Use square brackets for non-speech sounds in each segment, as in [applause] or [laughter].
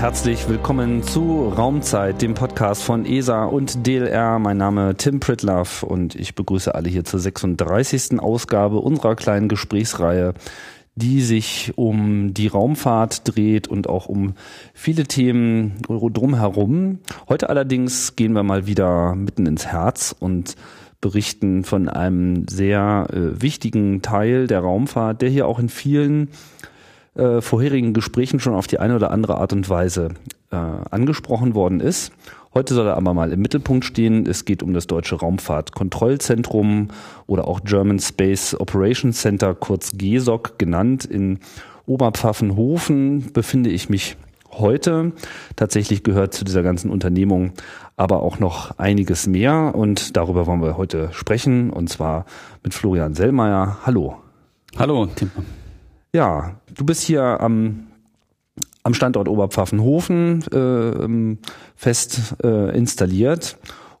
herzlich willkommen zu Raumzeit, dem Podcast von ESA und DLR. Mein Name Tim Pritloff und ich begrüße alle hier zur 36. Ausgabe unserer kleinen Gesprächsreihe, die sich um die Raumfahrt dreht und auch um viele Themen drumherum. Heute allerdings gehen wir mal wieder mitten ins Herz und berichten von einem sehr äh, wichtigen Teil der Raumfahrt, der hier auch in vielen äh, vorherigen Gesprächen schon auf die eine oder andere Art und Weise äh, angesprochen worden ist. Heute soll er aber mal im Mittelpunkt stehen. Es geht um das Deutsche Raumfahrtkontrollzentrum oder auch German Space Operations Center, kurz GESOC genannt. In Oberpfaffenhofen befinde ich mich heute. Tatsächlich gehört zu dieser ganzen Unternehmung aber auch noch einiges mehr und darüber wollen wir heute sprechen und zwar mit Florian Sellmeier. Hallo. Hallo, Tim. Ja, du bist hier am, am Standort Oberpfaffenhofen äh, fest äh, installiert.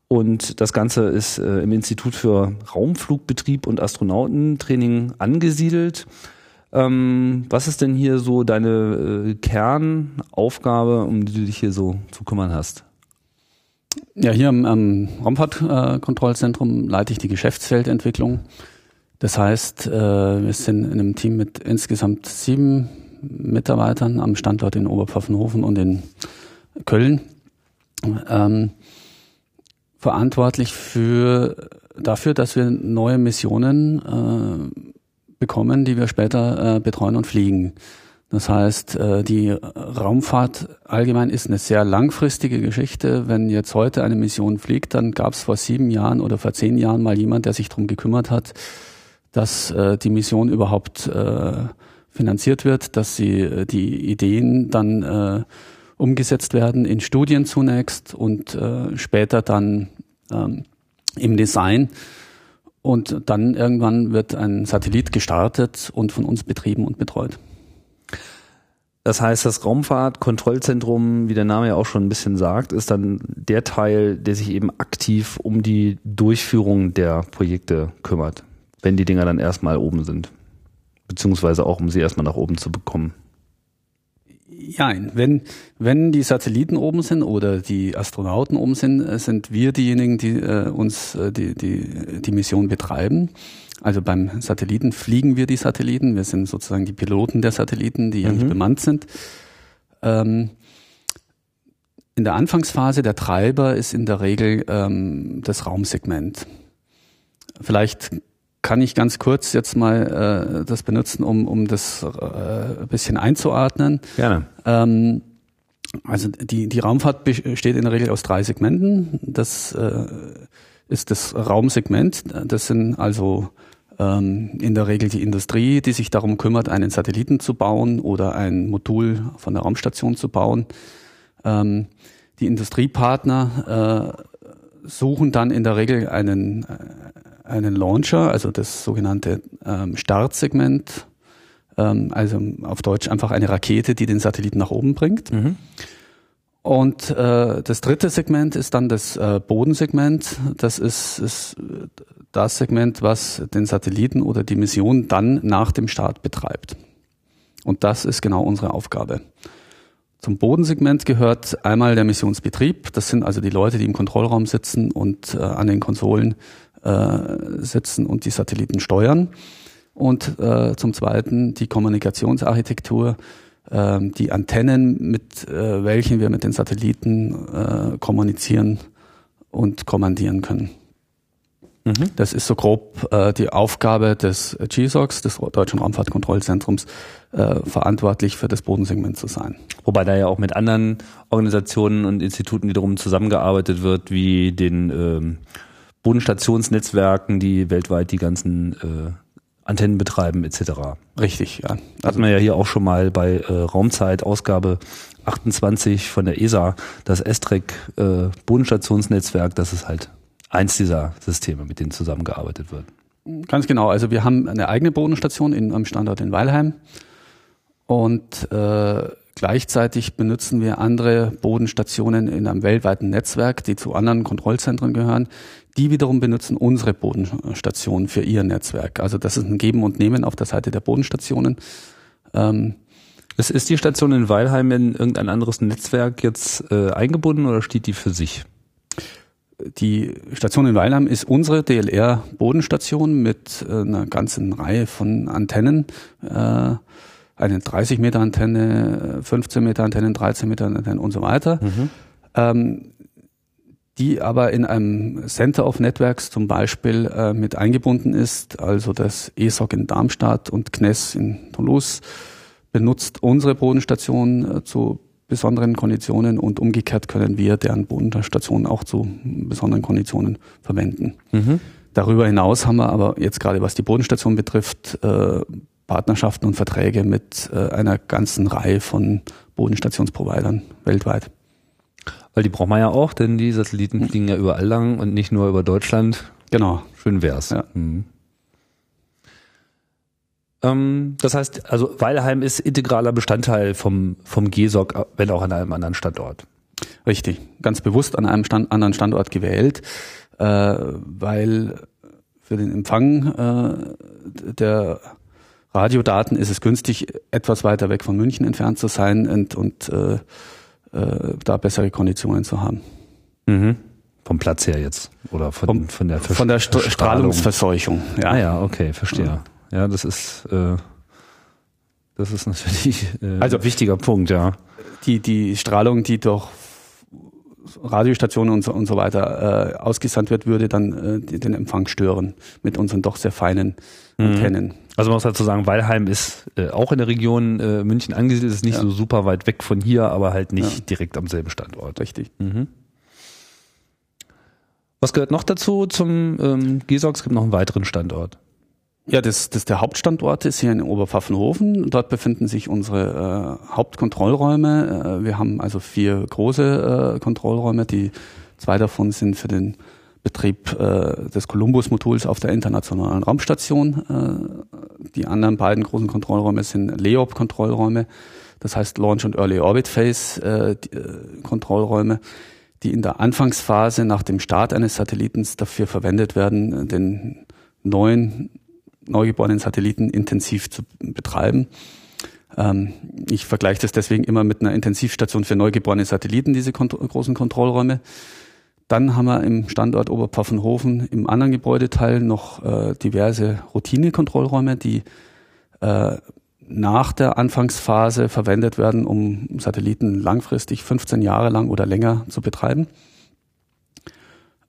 Und das Ganze ist äh, im Institut für Raumflugbetrieb und Astronautentraining angesiedelt. Ähm, was ist denn hier so deine äh, Kernaufgabe, um die du dich hier so zu kümmern hast? Ja, hier am, am Raumfahrtkontrollzentrum leite ich die Geschäftsfeldentwicklung. Das heißt, äh, wir sind in einem Team mit insgesamt sieben Mitarbeitern am Standort in Oberpfaffenhofen und in Köln. Ähm, verantwortlich für dafür, dass wir neue Missionen äh, bekommen, die wir später äh, betreuen und fliegen. Das heißt, äh, die Raumfahrt allgemein ist eine sehr langfristige Geschichte. Wenn jetzt heute eine Mission fliegt, dann gab es vor sieben Jahren oder vor zehn Jahren mal jemand, der sich darum gekümmert hat, dass äh, die Mission überhaupt äh, finanziert wird, dass sie äh, die Ideen dann äh, umgesetzt werden in Studien zunächst und äh, später dann ähm, im Design. Und dann irgendwann wird ein Satellit gestartet und von uns betrieben und betreut. Das heißt, das Raumfahrtkontrollzentrum, wie der Name ja auch schon ein bisschen sagt, ist dann der Teil, der sich eben aktiv um die Durchführung der Projekte kümmert wenn die Dinger dann erstmal oben sind. Beziehungsweise auch, um sie erstmal nach oben zu bekommen. Ja, wenn, wenn die Satelliten oben sind oder die Astronauten oben sind, äh, sind wir diejenigen, die äh, uns äh, die, die, die Mission betreiben. Also beim Satelliten fliegen wir die Satelliten. Wir sind sozusagen die Piloten der Satelliten, die ja nicht mhm. bemannt sind. Ähm, in der Anfangsphase der Treiber ist in der Regel ähm, das Raumsegment. Vielleicht kann ich ganz kurz jetzt mal äh, das benutzen, um, um das äh, ein bisschen einzuordnen. Gerne. Ähm, also die, die Raumfahrt besteht in der Regel aus drei Segmenten. Das äh, ist das Raumsegment. Das sind also ähm, in der Regel die Industrie, die sich darum kümmert, einen Satelliten zu bauen oder ein Modul von der Raumstation zu bauen. Ähm, die Industriepartner äh, suchen dann in der Regel einen, äh, einen Launcher, also das sogenannte ähm, Startsegment, ähm, also auf Deutsch einfach eine Rakete, die den Satelliten nach oben bringt. Mhm. Und äh, das dritte Segment ist dann das äh, Bodensegment. Das ist, ist das Segment, was den Satelliten oder die Mission dann nach dem Start betreibt. Und das ist genau unsere Aufgabe. Zum Bodensegment gehört einmal der Missionsbetrieb. Das sind also die Leute, die im Kontrollraum sitzen und äh, an den Konsolen äh, sitzen und die Satelliten steuern. Und äh, zum Zweiten die Kommunikationsarchitektur, äh, die Antennen, mit äh, welchen wir mit den Satelliten äh, kommunizieren und kommandieren können. Mhm. Das ist so grob äh, die Aufgabe des GSOCs, des Deutschen Raumfahrtkontrollzentrums, äh, verantwortlich für das Bodensegment zu sein. Wobei da ja auch mit anderen Organisationen und Instituten wiederum zusammengearbeitet wird, wie den ähm, Bodenstationsnetzwerken, die weltweit die ganzen äh, Antennen betreiben etc. Richtig, ja. Hat man ja hier auch schon mal bei äh, Raumzeit Ausgabe 28 von der ESA das ESTREC äh, Bodenstationsnetzwerk, das ist halt eins dieser Systeme, mit denen zusammengearbeitet wird. Ganz genau. Also wir haben eine eigene Bodenstation in, am Standort in Weilheim und äh, gleichzeitig benutzen wir andere Bodenstationen in einem weltweiten Netzwerk, die zu anderen Kontrollzentren gehören. Die wiederum benutzen unsere Bodenstation für ihr Netzwerk. Also das ist ein Geben und Nehmen auf der Seite der Bodenstationen. Ähm, Ist, ist die Station in Weilheim in irgendein anderes Netzwerk jetzt äh, eingebunden oder steht die für sich? Die Station in Weilheim ist unsere DLR-Bodenstation mit äh, einer ganzen Reihe von Antennen. Äh, eine 30 Meter Antenne, 15 Meter Antennen, 13 Meter Antennen und so weiter. Mhm. Ähm, die aber in einem Center of Networks zum Beispiel äh, mit eingebunden ist, also das ESOC in Darmstadt und CNES in Toulouse benutzt unsere Bodenstation äh, zu besonderen Konditionen und umgekehrt können wir deren Bodenstation auch zu besonderen Konditionen verwenden. Mhm. Darüber hinaus haben wir aber jetzt gerade was die Bodenstation betrifft, äh, Partnerschaften und Verträge mit äh, einer ganzen Reihe von Bodenstationsprovidern weltweit. Weil die braucht man ja auch, denn die Satelliten fliegen ja überall lang und nicht nur über Deutschland. Genau. Schön wär's. Ja. Mhm. Ähm, das heißt, also Weilheim ist integraler Bestandteil vom, vom GESOC, wenn auch an einem anderen Standort. Richtig. Ganz bewusst an einem Stand, anderen Standort gewählt, äh, weil für den Empfang äh, der Radiodaten ist es günstig, etwas weiter weg von München entfernt zu sein und, und äh, äh, da bessere Konditionen zu haben. Mhm. Vom Platz her jetzt oder von, Vom, von der Vers von der St Strahlungsverseuchung. Ja. Ah ja, okay, verstehe. Ja, ja das ist äh, das ist natürlich äh, also ein wichtiger Punkt, ja. Die die Strahlung, die durch Radiostationen und so, und so weiter äh, ausgesandt wird, würde dann äh, den Empfang stören mit unseren doch sehr feinen mhm. Also man muss dazu sagen, Weilheim ist äh, auch in der Region äh, München angesiedelt, ist nicht ja. so super weit weg von hier, aber halt nicht ja. direkt am selben Standort. Richtig. Mhm. Was gehört noch dazu zum ähm, GESOC? Es gibt noch einen weiteren Standort. Ja, das, das der Hauptstandort ist hier in Oberpfaffenhofen. Dort befinden sich unsere äh, Hauptkontrollräume. Äh, wir haben also vier große äh, Kontrollräume. Die zwei davon sind für den Betrieb äh, des Columbus-Moduls auf der internationalen Raumstation. Äh, die anderen beiden großen Kontrollräume sind LEOP-Kontrollräume, das heißt Launch und Early Orbit Phase äh, die, äh, die in der Anfangsphase nach dem Start eines Satellitens dafür verwendet werden, den neuen neugeborenen Satelliten intensiv zu betreiben. Ähm, ich vergleiche das deswegen immer mit einer Intensivstation für neugeborene Satelliten, diese kont großen Kontrollräume. Dann haben wir im Standort Oberpfaffenhofen im anderen Gebäudeteil noch äh, diverse Routinekontrollräume, die äh, nach der Anfangsphase verwendet werden, um Satelliten langfristig 15 Jahre lang oder länger zu betreiben.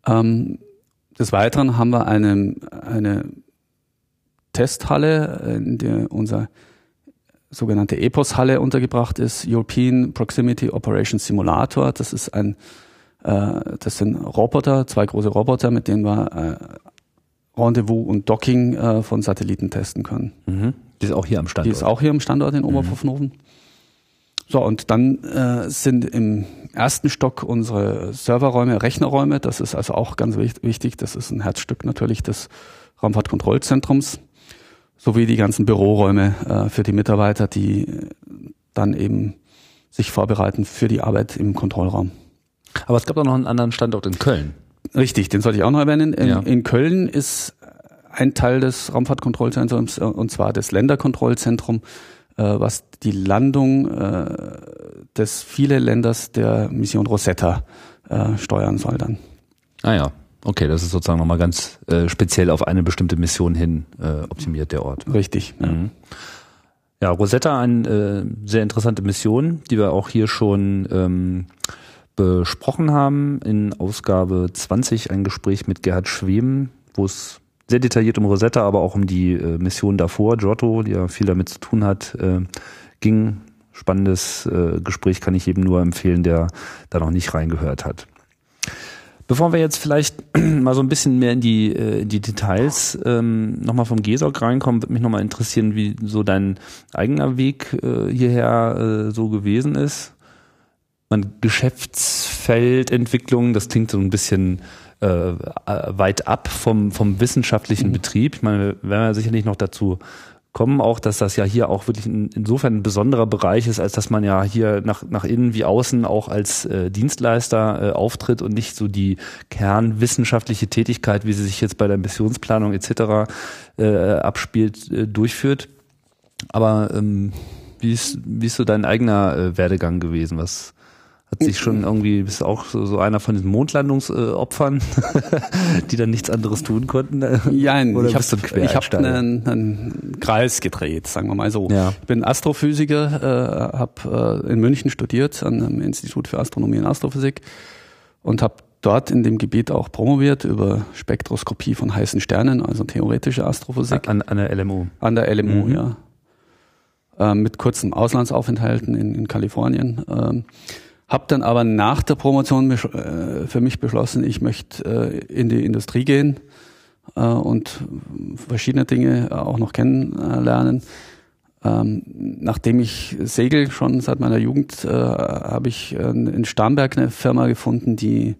Ähm, des Weiteren haben wir eine, eine Testhalle, in der unser sogenannte EPOS-Halle untergebracht ist, European Proximity Operations Simulator. Das ist ein äh, das sind Roboter, zwei große Roboter, mit denen wir äh, Rendezvous und Docking äh, von Satelliten testen können. Mhm. Die ist auch hier am Standort. Die ist auch hier am Standort in Oberpfaffenhofen. Mhm. So, und dann äh, sind im ersten Stock unsere Serverräume, Rechnerräume. Das ist also auch ganz wichtig. Das ist ein Herzstück natürlich des Raumfahrtkontrollzentrums. Sowie die ganzen Büroräume äh, für die Mitarbeiter, die dann eben sich vorbereiten für die Arbeit im Kontrollraum. Aber es gab auch noch einen anderen Standort in Köln. Richtig, den sollte ich auch noch erwähnen. In, ja. in Köln ist ein Teil des Raumfahrtkontrollzentrums, äh, und zwar das Länderkontrollzentrum, äh, was die Landung äh, des viele Länders der Mission Rosetta steuern soll dann. Ah ja, okay, das ist sozusagen nochmal ganz speziell auf eine bestimmte Mission hin optimiert der Ort. Richtig. Ja. Mhm. Ja, Rosetta, eine äh, sehr interessante Mission, die wir auch hier schon ähm, besprochen haben. In Ausgabe 20 ein Gespräch mit Gerhard Schwem, wo es sehr detailliert um Rosetta, aber auch um die äh, Mission davor, Giotto, die ja viel damit zu tun hat, äh, ging. Spannendes äh, Gespräch kann ich jedem nur empfehlen, der da noch nicht reingehört hat. Bevor wir jetzt vielleicht [clears throat] mal so ein bisschen mehr in die, äh, in die Details ähm, nochmal vom GESOC reinkommen, würde mich nochmal interessieren, wie so dein eigener Weg äh, hierher äh, so gewesen ist man Geschäftsfeldentwicklung, das klingt so ein bisschen äh, weit ab vom, vom wissenschaftlichen mhm. Betrieb. Ich meine, wir werden ja sicherlich noch dazu kommen, auch dass das ja hier auch wirklich in, insofern ein besonderer Bereich ist, als dass man ja hier nach, nach innen wie außen auch als äh, Dienstleister äh, auftritt und nicht so die kernwissenschaftliche Tätigkeit, wie sie sich jetzt bei der Missionsplanung etc. Äh, abspielt, äh, durchführt. Aber ähm, Wie ist, wie ist so dein eigener äh, Werdegang gewesen? Was hat sich schon irgendwie, bist du auch so, so einer von diesen Mondlandungsopfern, [laughs] die dann nichts anderes tun konnten? Ja, Oder ich habe hab einen, einen Kreis gedreht, sagen wir mal so. Ja. Ich bin Astrophysiker, äh, habe äh, in München studiert an einem Institut für Astronomie und Astrophysik und habe dort in dem Gebiet auch promoviert über Spektroskopie von heißen Sternen, also theoretische Astrophysik. An, an der LMU. An der LMU, mhm. ja. Äh, mit kurzen Auslandsaufenthalten in, in Kalifornien. Ähm, hab dann aber nach der Promotion äh, für mich beschlossen, ich möchte äh, in die Industrie gehen äh, und verschiedene Dinge auch noch kennenlernen. Ähm, nachdem ich segel schon seit meiner Jugend, habe ich in Starnberg eine Firma gefunden, die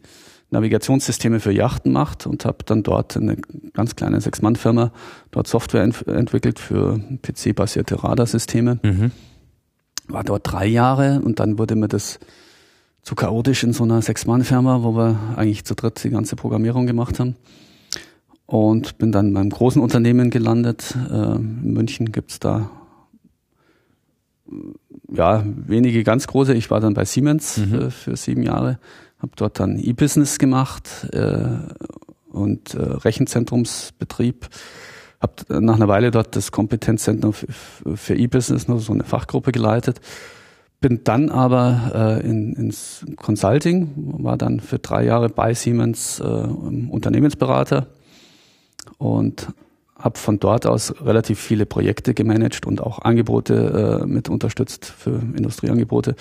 Navigationssysteme für Yachten macht und habe dann dort eine ganz kleine Sechs-Mann-Firma dort Software ent entwickelt für PC-basierte Radarsysteme. Mhm. War dort drei Jahre und dann wurde mir das zu chaotisch in so einer Sechs-Mann-Firma, wo wir eigentlich zu dritt die ganze Programmierung gemacht haben. Und bin dann beim großen Unternehmen gelandet. Äh, in München gibt's da ja wenige ganz große. Ich war dann bei Siemens mhm. für, für, sieben Jahre, habe dort dann E-Business gemacht äh, und äh, Rechenzentrumsbetrieb. Habe nach einer Weile dort das Kompetenzzentrum für E-Business, nur so eine Fachgruppe geleitet bin dann aber äh, in, ins Consulting, war dann für drei Jahre bei Siemens äh, Unternehmensberater und habe von dort aus relativ viele Projekte gemanagt und auch Angebote äh, mit unterstützt für Industrieangebote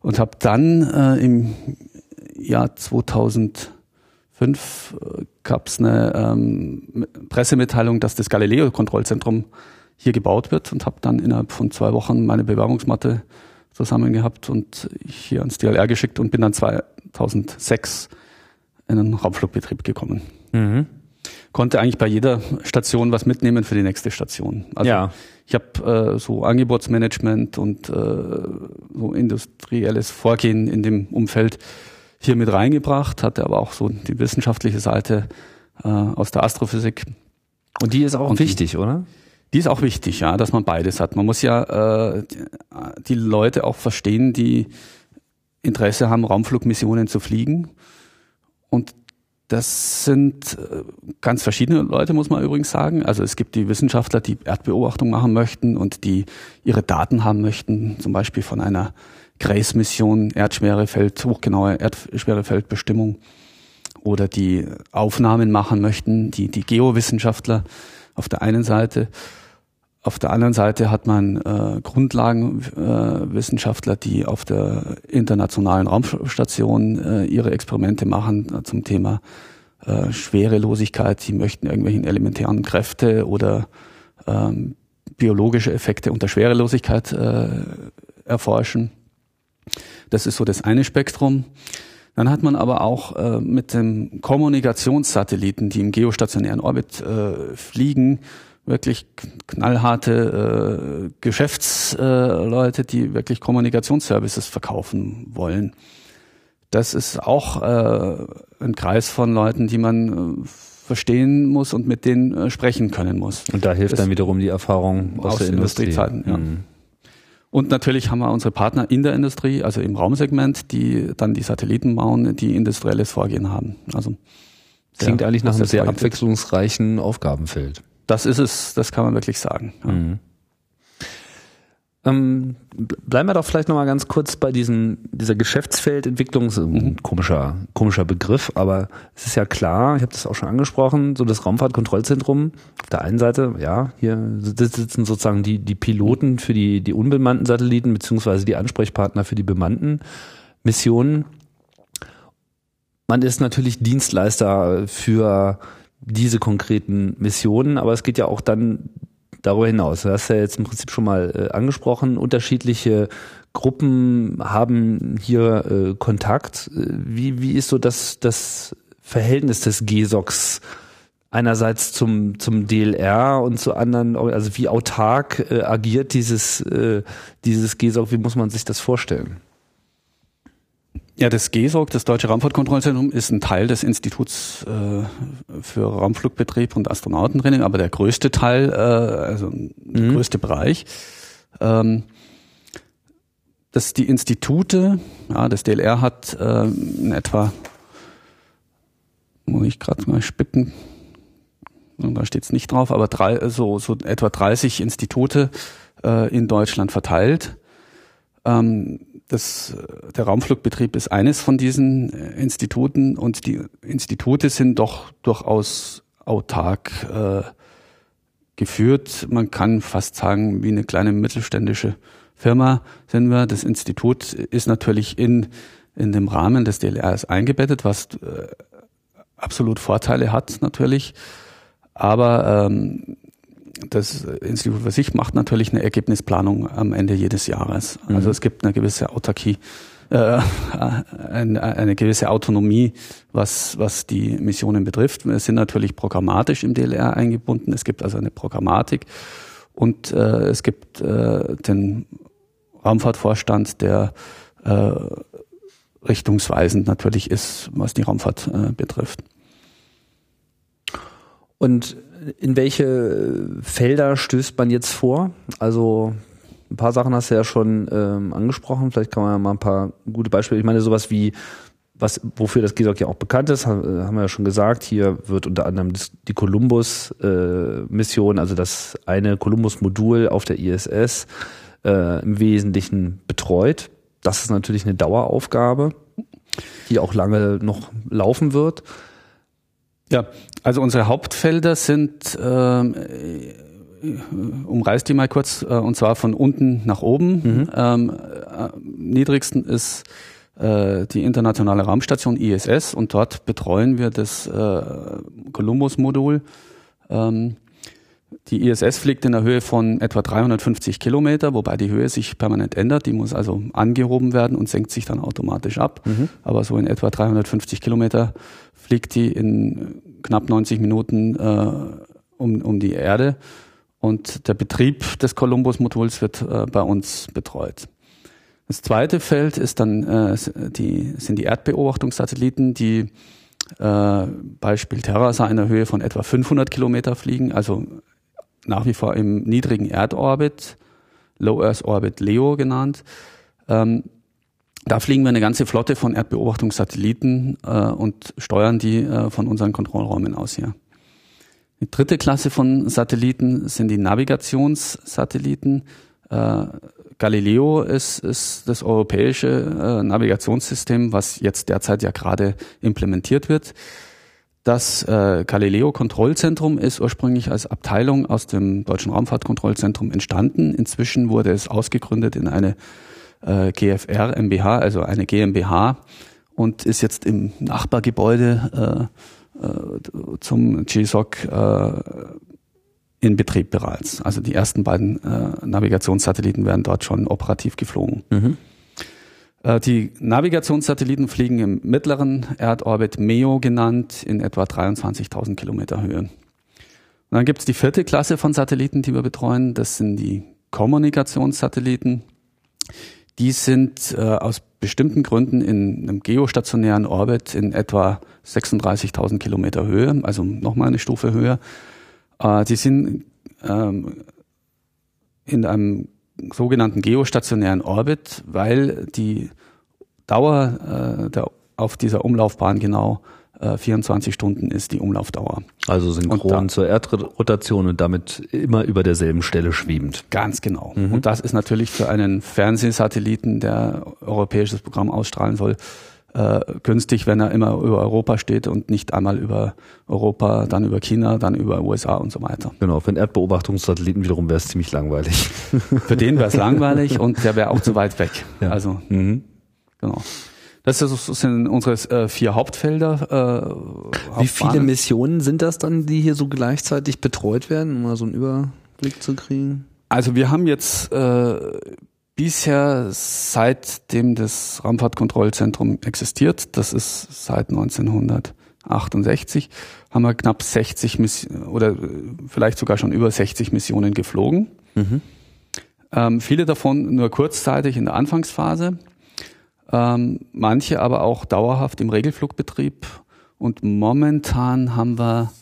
und habe dann äh, im Jahr 2005 äh, gab es eine ähm, Pressemitteilung, dass das Galileo-Kontrollzentrum hier gebaut wird und habe dann innerhalb von zwei Wochen meine Bewerbungsmatte zusammen gehabt und hier ans DLR geschickt und bin dann 2006 in einen Raumflugbetrieb gekommen. Mhm. Konnte eigentlich bei jeder Station was mitnehmen für die nächste Station. Also ja. ich habe äh, so Angebotsmanagement und äh, so industrielles Vorgehen in dem Umfeld hier mit reingebracht, hatte aber auch so die wissenschaftliche Seite äh, aus der Astrophysik. Und die ist auch und wichtig, die, oder? Die ist auch wichtig, ja, dass man beides hat. Man muss ja äh, die Leute auch verstehen, die Interesse haben, Raumflugmissionen zu fliegen. Und das sind äh, ganz verschiedene Leute, muss man übrigens sagen. Also es gibt die Wissenschaftler, die Erdbeobachtung machen möchten und die ihre Daten haben möchten, zum Beispiel von einer GRACE-Mission, Erdschwerefeld, hochgenaue Erdschwerefeldbestimmung oder die Aufnahmen machen möchten, die, die Geowissenschaftler auf der einen Seite auf der anderen Seite hat man äh, Grundlagenwissenschaftler, äh, die auf der internationalen Raumstation äh, ihre Experimente machen äh, zum Thema äh, Schwerelosigkeit. Die möchten irgendwelchen elementären Kräfte oder ähm, biologische Effekte unter Schwerelosigkeit äh, erforschen. Das ist so das eine Spektrum. Dann hat man aber auch äh, mit dem Kommunikationssatelliten, die im geostationären Orbit äh, fliegen, wirklich knallharte äh, Geschäftsleute, äh, die wirklich Kommunikationsservices verkaufen wollen. Das ist auch äh, ein Kreis von Leuten, die man äh, verstehen muss und mit denen äh, sprechen können muss. Und da hilft das dann wiederum die Erfahrung aus, aus der Industrie. Industriezeiten. Ja. Mhm. Und natürlich haben wir unsere Partner in der Industrie, also im Raumsegment, die dann die Satelliten bauen, die industrielles Vorgehen haben. Also klingt eigentlich nach einem sehr abwechslungsreichen Aufgabenfeld. Das ist es, das kann man wirklich sagen. Ja. Mhm. Ähm, bleiben wir doch vielleicht nochmal ganz kurz bei diesem, dieser Geschäftsfeldentwicklung, so ein mhm. komischer, komischer Begriff, aber es ist ja klar, ich habe das auch schon angesprochen, so das Raumfahrtkontrollzentrum, auf der einen Seite, ja, hier sitzen sozusagen die, die Piloten für die, die unbemannten Satelliten, beziehungsweise die Ansprechpartner für die bemannten Missionen. Man ist natürlich Dienstleister für diese konkreten Missionen, aber es geht ja auch dann darüber hinaus. Du hast ja jetzt im Prinzip schon mal äh, angesprochen, unterschiedliche Gruppen haben hier äh, Kontakt. Äh, wie, wie ist so das, das Verhältnis des GSOCs einerseits zum, zum DLR und zu anderen, also wie autark äh, agiert dieses, äh, dieses GSOC, wie muss man sich das vorstellen? Ja, das GESOG, das Deutsche Raumfahrtkontrollzentrum, ist ein Teil des Instituts äh, für Raumflugbetrieb und Astronautentraining, aber der größte Teil, äh, also der mhm. größte Bereich. Ähm, dass die Institute, ja, das DLR hat äh, in etwa, muss ich gerade mal spicken, da steht es nicht drauf, aber drei, so, so etwa 30 Institute äh, in Deutschland verteilt. Ähm, das, der Raumflugbetrieb ist eines von diesen äh, Instituten und die Institute sind doch durchaus autark äh, geführt. Man kann fast sagen, wie eine kleine mittelständische Firma sind wir. Das Institut ist natürlich in, in dem Rahmen des DLRs eingebettet, was äh, absolut Vorteile hat natürlich. Aber ähm, das Institut für sich macht natürlich eine Ergebnisplanung am Ende jedes Jahres. Mhm. Also es gibt eine gewisse Autarkie, äh, eine, eine gewisse Autonomie, was, was die Missionen betrifft. Wir sind natürlich programmatisch im DLR eingebunden. Es gibt also eine Programmatik und äh, es gibt äh, den Raumfahrtvorstand, der äh, richtungsweisend natürlich ist, was die Raumfahrt äh, betrifft. Und in welche Felder stößt man jetzt vor? Also ein paar Sachen hast du ja schon ähm, angesprochen. Vielleicht kann man ja mal ein paar gute Beispiele. Ich meine, sowas wie, was, wofür das GESOC ja auch bekannt ist, haben, wir ja schon gesagt. Hier wird unter anderem die Columbus-Mission, äh, also das eine Columbus-Modul auf der ISS, äh, im Wesentlichen betreut. Das ist natürlich eine Daueraufgabe, die auch lange noch laufen wird. Ja, also unsere Hauptfelder sind, ähm, äh, umreißt die mal kurz, äh, und zwar von unten nach oben. Mhm. Ähm, äh, niedrigsten ist äh, die internationale Raumstation ISS und dort betreuen wir das äh, Columbus-Modul. Ähm, die ISS fliegt in der Höhe von etwa 350 Kilometer, wobei die Höhe sich permanent ändert. Die muss also angehoben werden und senkt sich dann automatisch ab. Mhm. Aber so in etwa 350 Kilometer fliegt die in knapp 90 Minuten äh, um, um die Erde. Und der Betrieb des Columbus-Moduls wird äh, bei uns betreut. Das zweite Feld ist dann äh, die, sind die Erdbeobachtungssatelliten, die äh, Beispiel Terrasar in der Höhe von etwa 500 Kilometer fliegen, also nach wie vor im niedrigen Erdorbit, Low Earth Orbit LEO genannt. Ähm, da fliegen wir eine ganze Flotte von Erdbeobachtungssatelliten äh, und steuern die äh, von unseren Kontrollräumen aus hier. Die dritte Klasse von Satelliten sind die Navigationssatelliten. Äh, Galileo ist, ist das europäische äh, Navigationssystem, was jetzt derzeit ja gerade implementiert wird. Das äh, Galileo-Kontrollzentrum ist ursprünglich als Abteilung aus dem Deutschen Raumfahrtkontrollzentrum entstanden. Inzwischen wurde es ausgegründet in eine äh, GFR MBH, also eine GmbH und ist jetzt im Nachbargebäude äh, äh, zum GSOC äh, in Betrieb bereits. Also die ersten beiden äh, Navigationssatelliten werden dort schon operativ geflogen. Mhm. Äh, die Navigationssatelliten fliegen im mittleren Erdorbit MEO genannt in etwa 23.000 Kilometer Höhe. Und dann gibt es die vierte Klasse von Satelliten, die wir betreuen. Das sind die Kommunikationssatelliten. Die sind äh, aus bestimmten Gründen in einem geostationären Orbit in etwa 36.000 Kilometer Höhe, also nochmal eine Stufe höher. Äh, die sind ähm, in einem sogenannten geostationären Orbit, weil die Dauer äh, der, auf dieser Umlaufbahn genau 24 äh, Stunden ist die Umlaufdauer. Also synchron zur Erdrotation und damit immer über derselben Stelle schwebend. Ganz genau. Mhm. Und das ist natürlich für einen Fernsehsatelliten, der europäisches Programm ausstrahlen soll, äh, günstig, wenn er immer über Europa steht und nicht einmal über Europa, dann über China, dann über USA und so weiter. Genau, für einen Erdbeobachtungssatelliten wiederum wäre es ziemlich langweilig. Für den wäre es [laughs] langweilig und der wäre auch zu weit weg. Ja. Also mhm. genau. Das sind unsere äh, vier Hauptfelder. Äh, Wie viele Missionen sind das dann, die hier so gleichzeitig betreut werden, um mal so einen Überblick zu kriegen? Also wir haben jetzt äh, bisher, seitdem das Raumfahrtkontrollzentrum existiert, das ist seit 1968, haben wir knapp 60 Missionen oder vielleicht sogar schon über 60 Missionen geflogen. Mhm. Ähm, viele davon nur kurzzeitig in der Anfangsphase ähm, manche aber auch dauerhaft im Regelflugbetrieb. Und momentan haben wir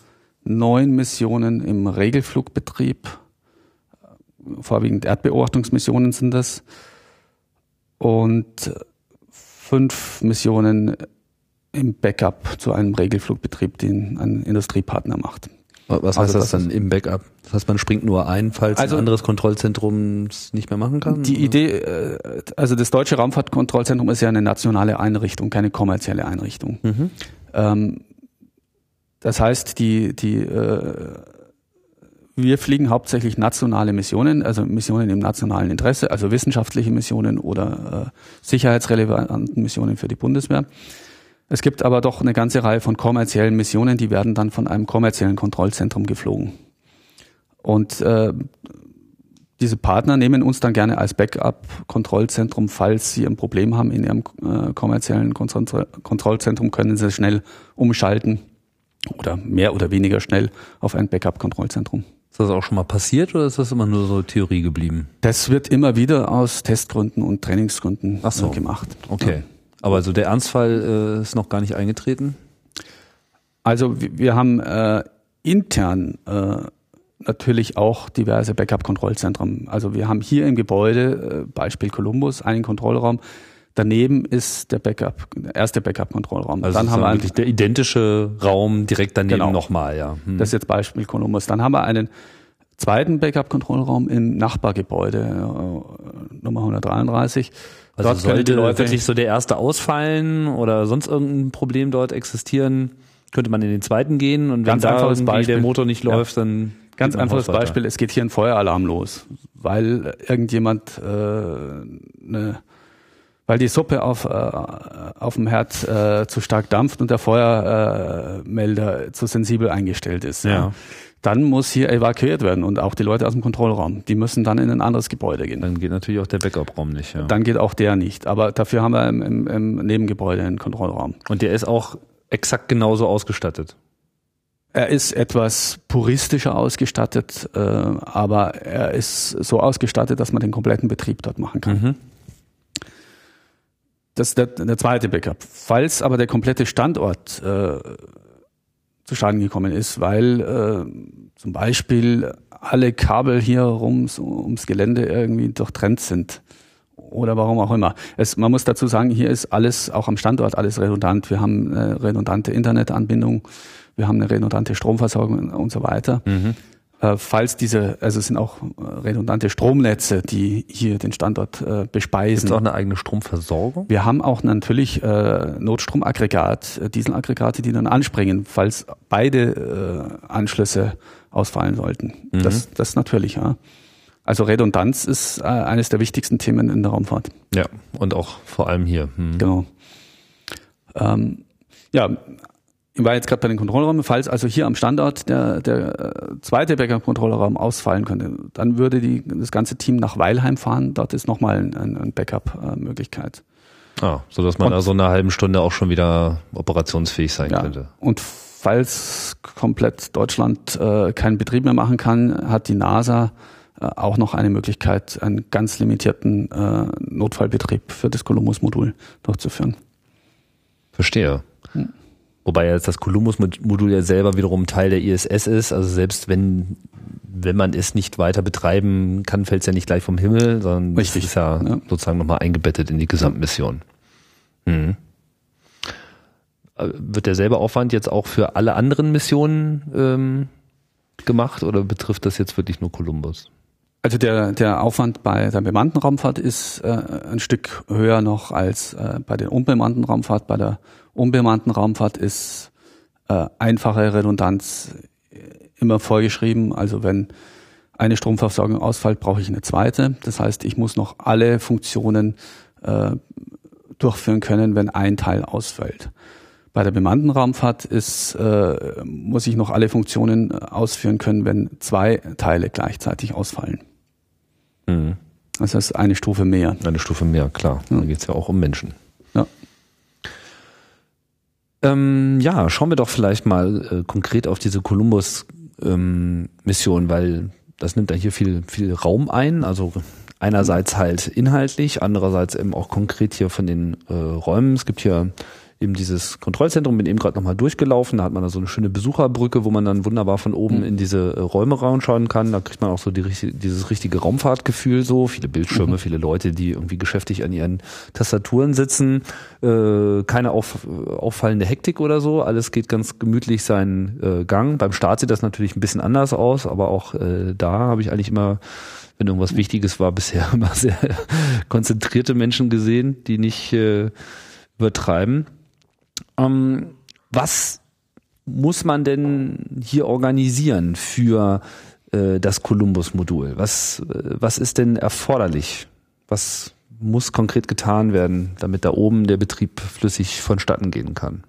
neun Missionen im Regelflugbetrieb. Vorwiegend Erdbeobachtungsmissionen sind das. und fünf Missionen im Backup zu einem Regelflugbetrieb, den ein Industriepartner macht. Was heißt also das, das dann im Backup? Das heißt, man springt nur ein, falls also, ein anderes Kontrollzentrum es nicht mehr machen kann? Die Idee, äh, also das deutsche Raumfahrtkontrollzentrum ist ja eine nationale Einrichtung, keine kommerzielle Einrichtung. Mhm. Ähm, das heißt, die, die, äh, wir fliegen hauptsächlich nationale Missionen, also Missionen im nationalen Interesse, also wissenschaftliche Missionen oder äh, sicherheitsrelevanten Missionen für die Bundeswehr. Es gibt aber doch eine ganze Reihe von kommerziellen Missionen, die werden dann von einem kommerziellen Kontrollzentrum geflogen. Und äh, diese Partner nehmen uns dann gerne als Backup-Kontrollzentrum, falls sie ein Problem haben in ihrem äh, kommerziellen Kontrollzentrum, können sie schnell umschalten oder mehr oder weniger schnell auf ein Backup-Kontrollzentrum. Ist das auch schon mal passiert oder ist das immer nur so Theorie geblieben? Das wird immer wieder aus Testgründen und Trainingsgründen so. Äh, gemacht. Okay. Ja. Aber so der Ernstfall äh, ist noch gar nicht eingetreten? Also wir haben äh, intern äh, natürlich auch diverse Backup-Kontrollzentren. Also wir haben hier im Gebäude, äh, Beispiel Columbus, einen Kontrollraum. Daneben ist der Backup, der erste Backup-Kontrollraum. Also dann haben wir wirklich der identische Raum direkt daneben genau. nochmal, ja. Hm. Das ist jetzt Beispiel Columbus. Dann haben wir einen zweiten Backup-Kontrollraum im Nachbargebäude, äh, Nummer 133. Also dort sollte wirklich so der erste ausfallen oder sonst irgendein Problem dort existieren, könnte man in den zweiten gehen und wenn Ganz da irgendwie der Motor nicht läuft, ja. dann Ganz einfaches Beispiel, es geht hier ein Feueralarm los, weil irgendjemand äh, ne, weil die Suppe auf, äh, auf dem Herd äh, zu stark dampft und der Feuermelder zu sensibel eingestellt ist. Ja. ja. Dann muss hier evakuiert werden und auch die Leute aus dem Kontrollraum. Die müssen dann in ein anderes Gebäude gehen. Dann geht natürlich auch der Backup-Raum nicht. Ja. Dann geht auch der nicht. Aber dafür haben wir im, im, im Nebengebäude einen Kontrollraum. Und der ist auch exakt genauso ausgestattet. Er ist etwas puristischer ausgestattet, äh, aber er ist so ausgestattet, dass man den kompletten Betrieb dort machen kann. Mhm. Das ist der, der zweite Backup. Falls aber der komplette Standort äh, zu Schaden gekommen ist, weil äh, zum Beispiel alle Kabel hier rums, ums Gelände irgendwie durchtrennt sind oder warum auch immer. Es, man muss dazu sagen, hier ist alles, auch am Standort, alles redundant. Wir haben eine redundante Internetanbindung wir haben eine redundante Stromversorgung und so weiter. Mhm. Äh, falls diese, also es sind auch äh, redundante Stromnetze, die hier den Standort äh, bespeisen. Gibt auch eine eigene Stromversorgung? Wir haben auch natürlich äh, Notstromaggregat, äh, Dieselaggregate, die dann anspringen, falls beide äh, Anschlüsse ausfallen sollten. Mhm. Das, das natürlich, ja. Also Redundanz ist äh, eines der wichtigsten Themen in der Raumfahrt. Ja, und auch vor allem hier. Mhm. Genau. Ähm, ja, war jetzt gerade bei den Kontrollräumen, falls also hier am Standort der, der äh, zweite Backup-Kontrollraum ausfallen könnte, dann würde die, das ganze Team nach Weilheim fahren. Dort ist nochmal ein, ein Backup-Möglichkeit. Ah, so dass man und, also in einer halben Stunde auch schon wieder operationsfähig sein ja, könnte. Und falls komplett Deutschland äh, keinen Betrieb mehr machen kann, hat die NASA äh, auch noch eine Möglichkeit, einen ganz limitierten äh, Notfallbetrieb für das Columbus-Modul durchzuführen. Verstehe. Wobei jetzt das Columbus-Modul ja selber wiederum Teil der ISS ist. Also selbst wenn, wenn man es nicht weiter betreiben kann, fällt es ja nicht gleich vom Himmel, sondern Richtig. ist ja, ja. sozusagen nochmal eingebettet in die Gesamtmission. Mhm. Wird derselbe Aufwand jetzt auch für alle anderen Missionen ähm, gemacht oder betrifft das jetzt wirklich nur Columbus? Also der, der Aufwand bei der bemannten Raumfahrt ist äh, ein Stück höher noch als äh, bei der unbemannten Raumfahrt. Bei der unbemannten Raumfahrt ist äh, einfache Redundanz immer vorgeschrieben. Also wenn eine Stromversorgung ausfällt, brauche ich eine zweite. Das heißt, ich muss noch alle Funktionen äh, durchführen können, wenn ein Teil ausfällt. Bei der bemannten Raumfahrt ist, äh, muss ich noch alle Funktionen ausführen können, wenn zwei Teile gleichzeitig ausfallen. Mhm. Das heißt eine Stufe mehr. Eine Stufe mehr, klar. Ja. Da geht es ja auch um Menschen. Ähm, ja, schauen wir doch vielleicht mal äh, konkret auf diese Columbus-Mission, ähm, weil das nimmt ja hier viel, viel Raum ein. Also einerseits halt inhaltlich, andererseits eben auch konkret hier von den äh, Räumen. Es gibt hier eben dieses Kontrollzentrum, bin eben gerade nochmal durchgelaufen, da hat man da so eine schöne Besucherbrücke, wo man dann wunderbar von oben mhm. in diese äh, Räume reinschauen kann. Da kriegt man auch so die, dieses richtige Raumfahrtgefühl so, viele Bildschirme, mhm. viele Leute, die irgendwie geschäftig an ihren Tastaturen sitzen, äh, keine auf, auffallende Hektik oder so, alles geht ganz gemütlich seinen äh, Gang. Beim Start sieht das natürlich ein bisschen anders aus, aber auch äh, da habe ich eigentlich immer wenn irgendwas Wichtiges war, bisher [laughs] immer sehr konzentrierte Menschen gesehen, die nicht äh, übertreiben. Ähm, was muss man denn hier organisieren für äh, das Columbus-Modul? Was, äh, was ist denn erforderlich? Was muss konkret getan werden, damit da oben der Betrieb flüssig vonstatten gehen kann?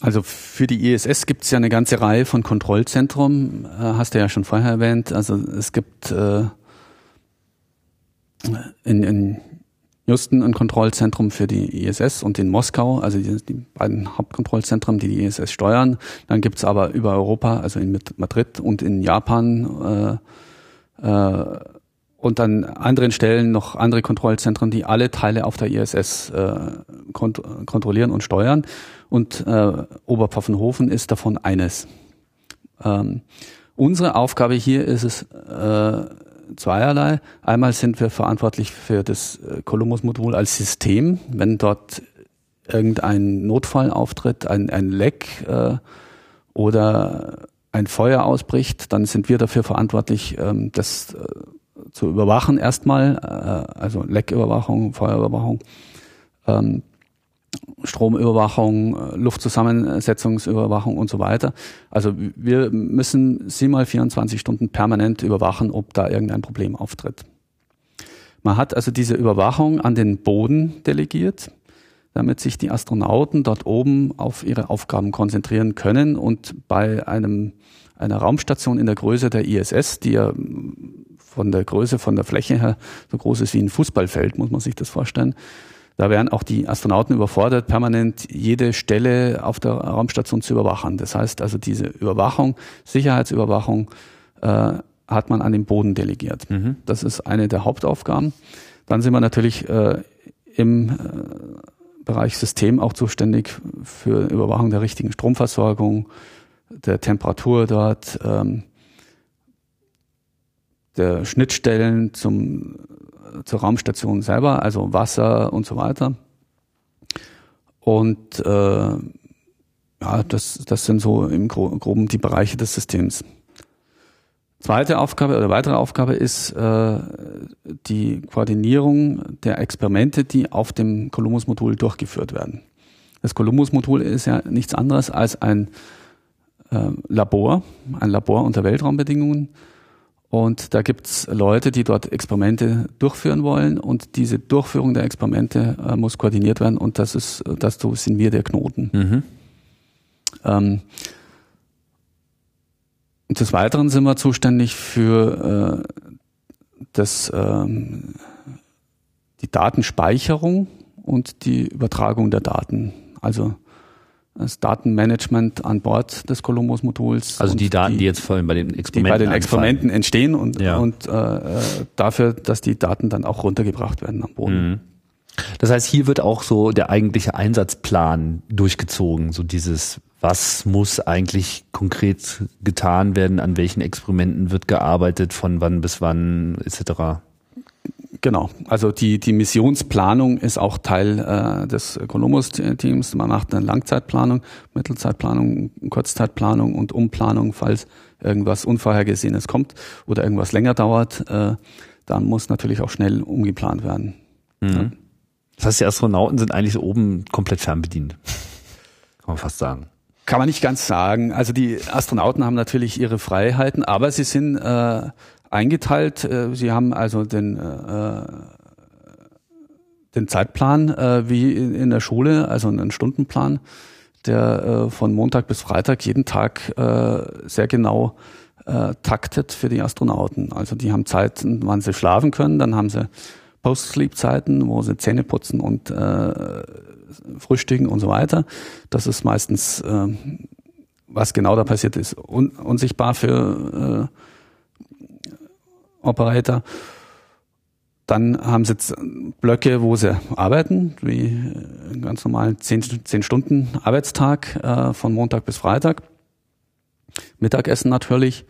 Also für die ISS gibt es ja eine ganze Reihe von Kontrollzentren, äh, hast du ja schon vorher erwähnt. Also es gibt äh, in, in Houston ein Kontrollzentrum für die ISS und in Moskau, also die, die beiden Hauptkontrollzentren, die die ISS steuern. Dann gibt's aber über Europa, also in Madrid und in Japan äh, äh, und an anderen Stellen noch andere Kontrollzentren, die alle Teile auf der ISS äh, kont kontrollieren und steuern. Und äh, Oberpfaffenhofen ist davon eines. Ähm, unsere Aufgabe hier ist es äh, zweierlei. Einmal sind wir verantwortlich für das äh, Columbus-Modul als System. Wenn dort irgendein Notfall auftritt, ein, ein Leck äh, oder ein Feuer ausbricht, dann sind wir dafür verantwortlich, ähm, das äh, zu überwachen erstmal, äh, also Lecküberwachung, Feuerüberwachung, ähm, Stromüberwachung, äh, Luftzusammensetzungsüberwachung und so weiter. Also wir müssen sie mal 24 Stunden permanent überwachen, ob da irgendein Problem auftritt. Man hat also diese Überwachung an den Boden delegiert, damit sich die Astronauten dort oben auf ihre Aufgaben konzentrieren können und bei einem, einer Raumstation in der Größe der ISS, die ja von der Größe, von der Fläche her so groß ist wie ein Fußballfeld, muss man sich das vorstellen, da wären auch die Astronauten überfordert, permanent jede Stelle auf der Raumstation zu überwachen. Das heißt also, diese Überwachung, Sicherheitsüberwachung, äh, hat man an den Boden delegiert. Mhm. Das ist eine der Hauptaufgaben. Dann sind wir natürlich äh, im äh, Bereich System auch zuständig für Überwachung der richtigen Stromversorgung, der Temperatur dort, ähm, der Schnittstellen zum zur Raumstation selber, also Wasser und so weiter. Und äh, ja, das, das sind so im Groben die Bereiche des Systems. Zweite Aufgabe oder weitere Aufgabe ist äh, die Koordinierung der Experimente, die auf dem Columbus-Modul durchgeführt werden. Das Columbus-Modul ist ja nichts anderes als ein äh, Labor, ein Labor unter Weltraumbedingungen, und da gibt's Leute, die dort Experimente durchführen wollen und diese Durchführung der Experimente äh, muss koordiniert werden und das ist, dazu sind wir der Knoten. Mhm. Ähm, des Weiteren sind wir zuständig für äh, das, ähm, die Datenspeicherung und die Übertragung der Daten. Also das Datenmanagement an Bord des Columbus-Moduls. Also die Daten, die, die, jetzt vor allem bei den Experimenten, die bei den Experimenten entstehen und, ja. und äh, dafür, dass die Daten dann auch runtergebracht werden am Boden. Mhm. Das heißt, hier wird auch so der eigentliche Einsatzplan durchgezogen, so dieses was muss eigentlich konkret getan werden, an welchen Experimenten wird gearbeitet, von wann bis wann etc. Genau, also die, die Missionsplanung ist auch Teil äh, des Columbus-Teams. Man macht eine Langzeitplanung, Mittelzeitplanung, Kurzzeitplanung und Umplanung, falls irgendwas Unvorhergesehenes kommt oder irgendwas länger dauert. Äh, dann muss natürlich auch schnell umgeplant werden. Mhm. Ja. Das heißt, die Astronauten sind eigentlich so oben komplett fernbedient. [laughs] Kann man fast sagen. Kann man nicht ganz sagen. Also die Astronauten haben natürlich ihre Freiheiten, aber sie sind äh, eingeteilt. Äh, Sie haben also den, äh, den Zeitplan äh, wie in der Schule, also einen Stundenplan, der von Montag bis Freitag jeden Tag sehr genau taktet für die Astronauten. Also die haben Zeiten, wann sie schlafen können, dann haben sie Post-Sleep-Zeiten, wo sie Zähne putzen und äh, frühstücken und so weiter. Das ist meistens, äh, was genau da passiert ist, un unsichtbar für äh, Operator. dann haben sie jetzt Blöcke, wo sie arbeiten, wie einen ganz normalen 10, 10 Stunden Arbeitstag äh, von Montag bis Freitag. Mittagessen natürlich.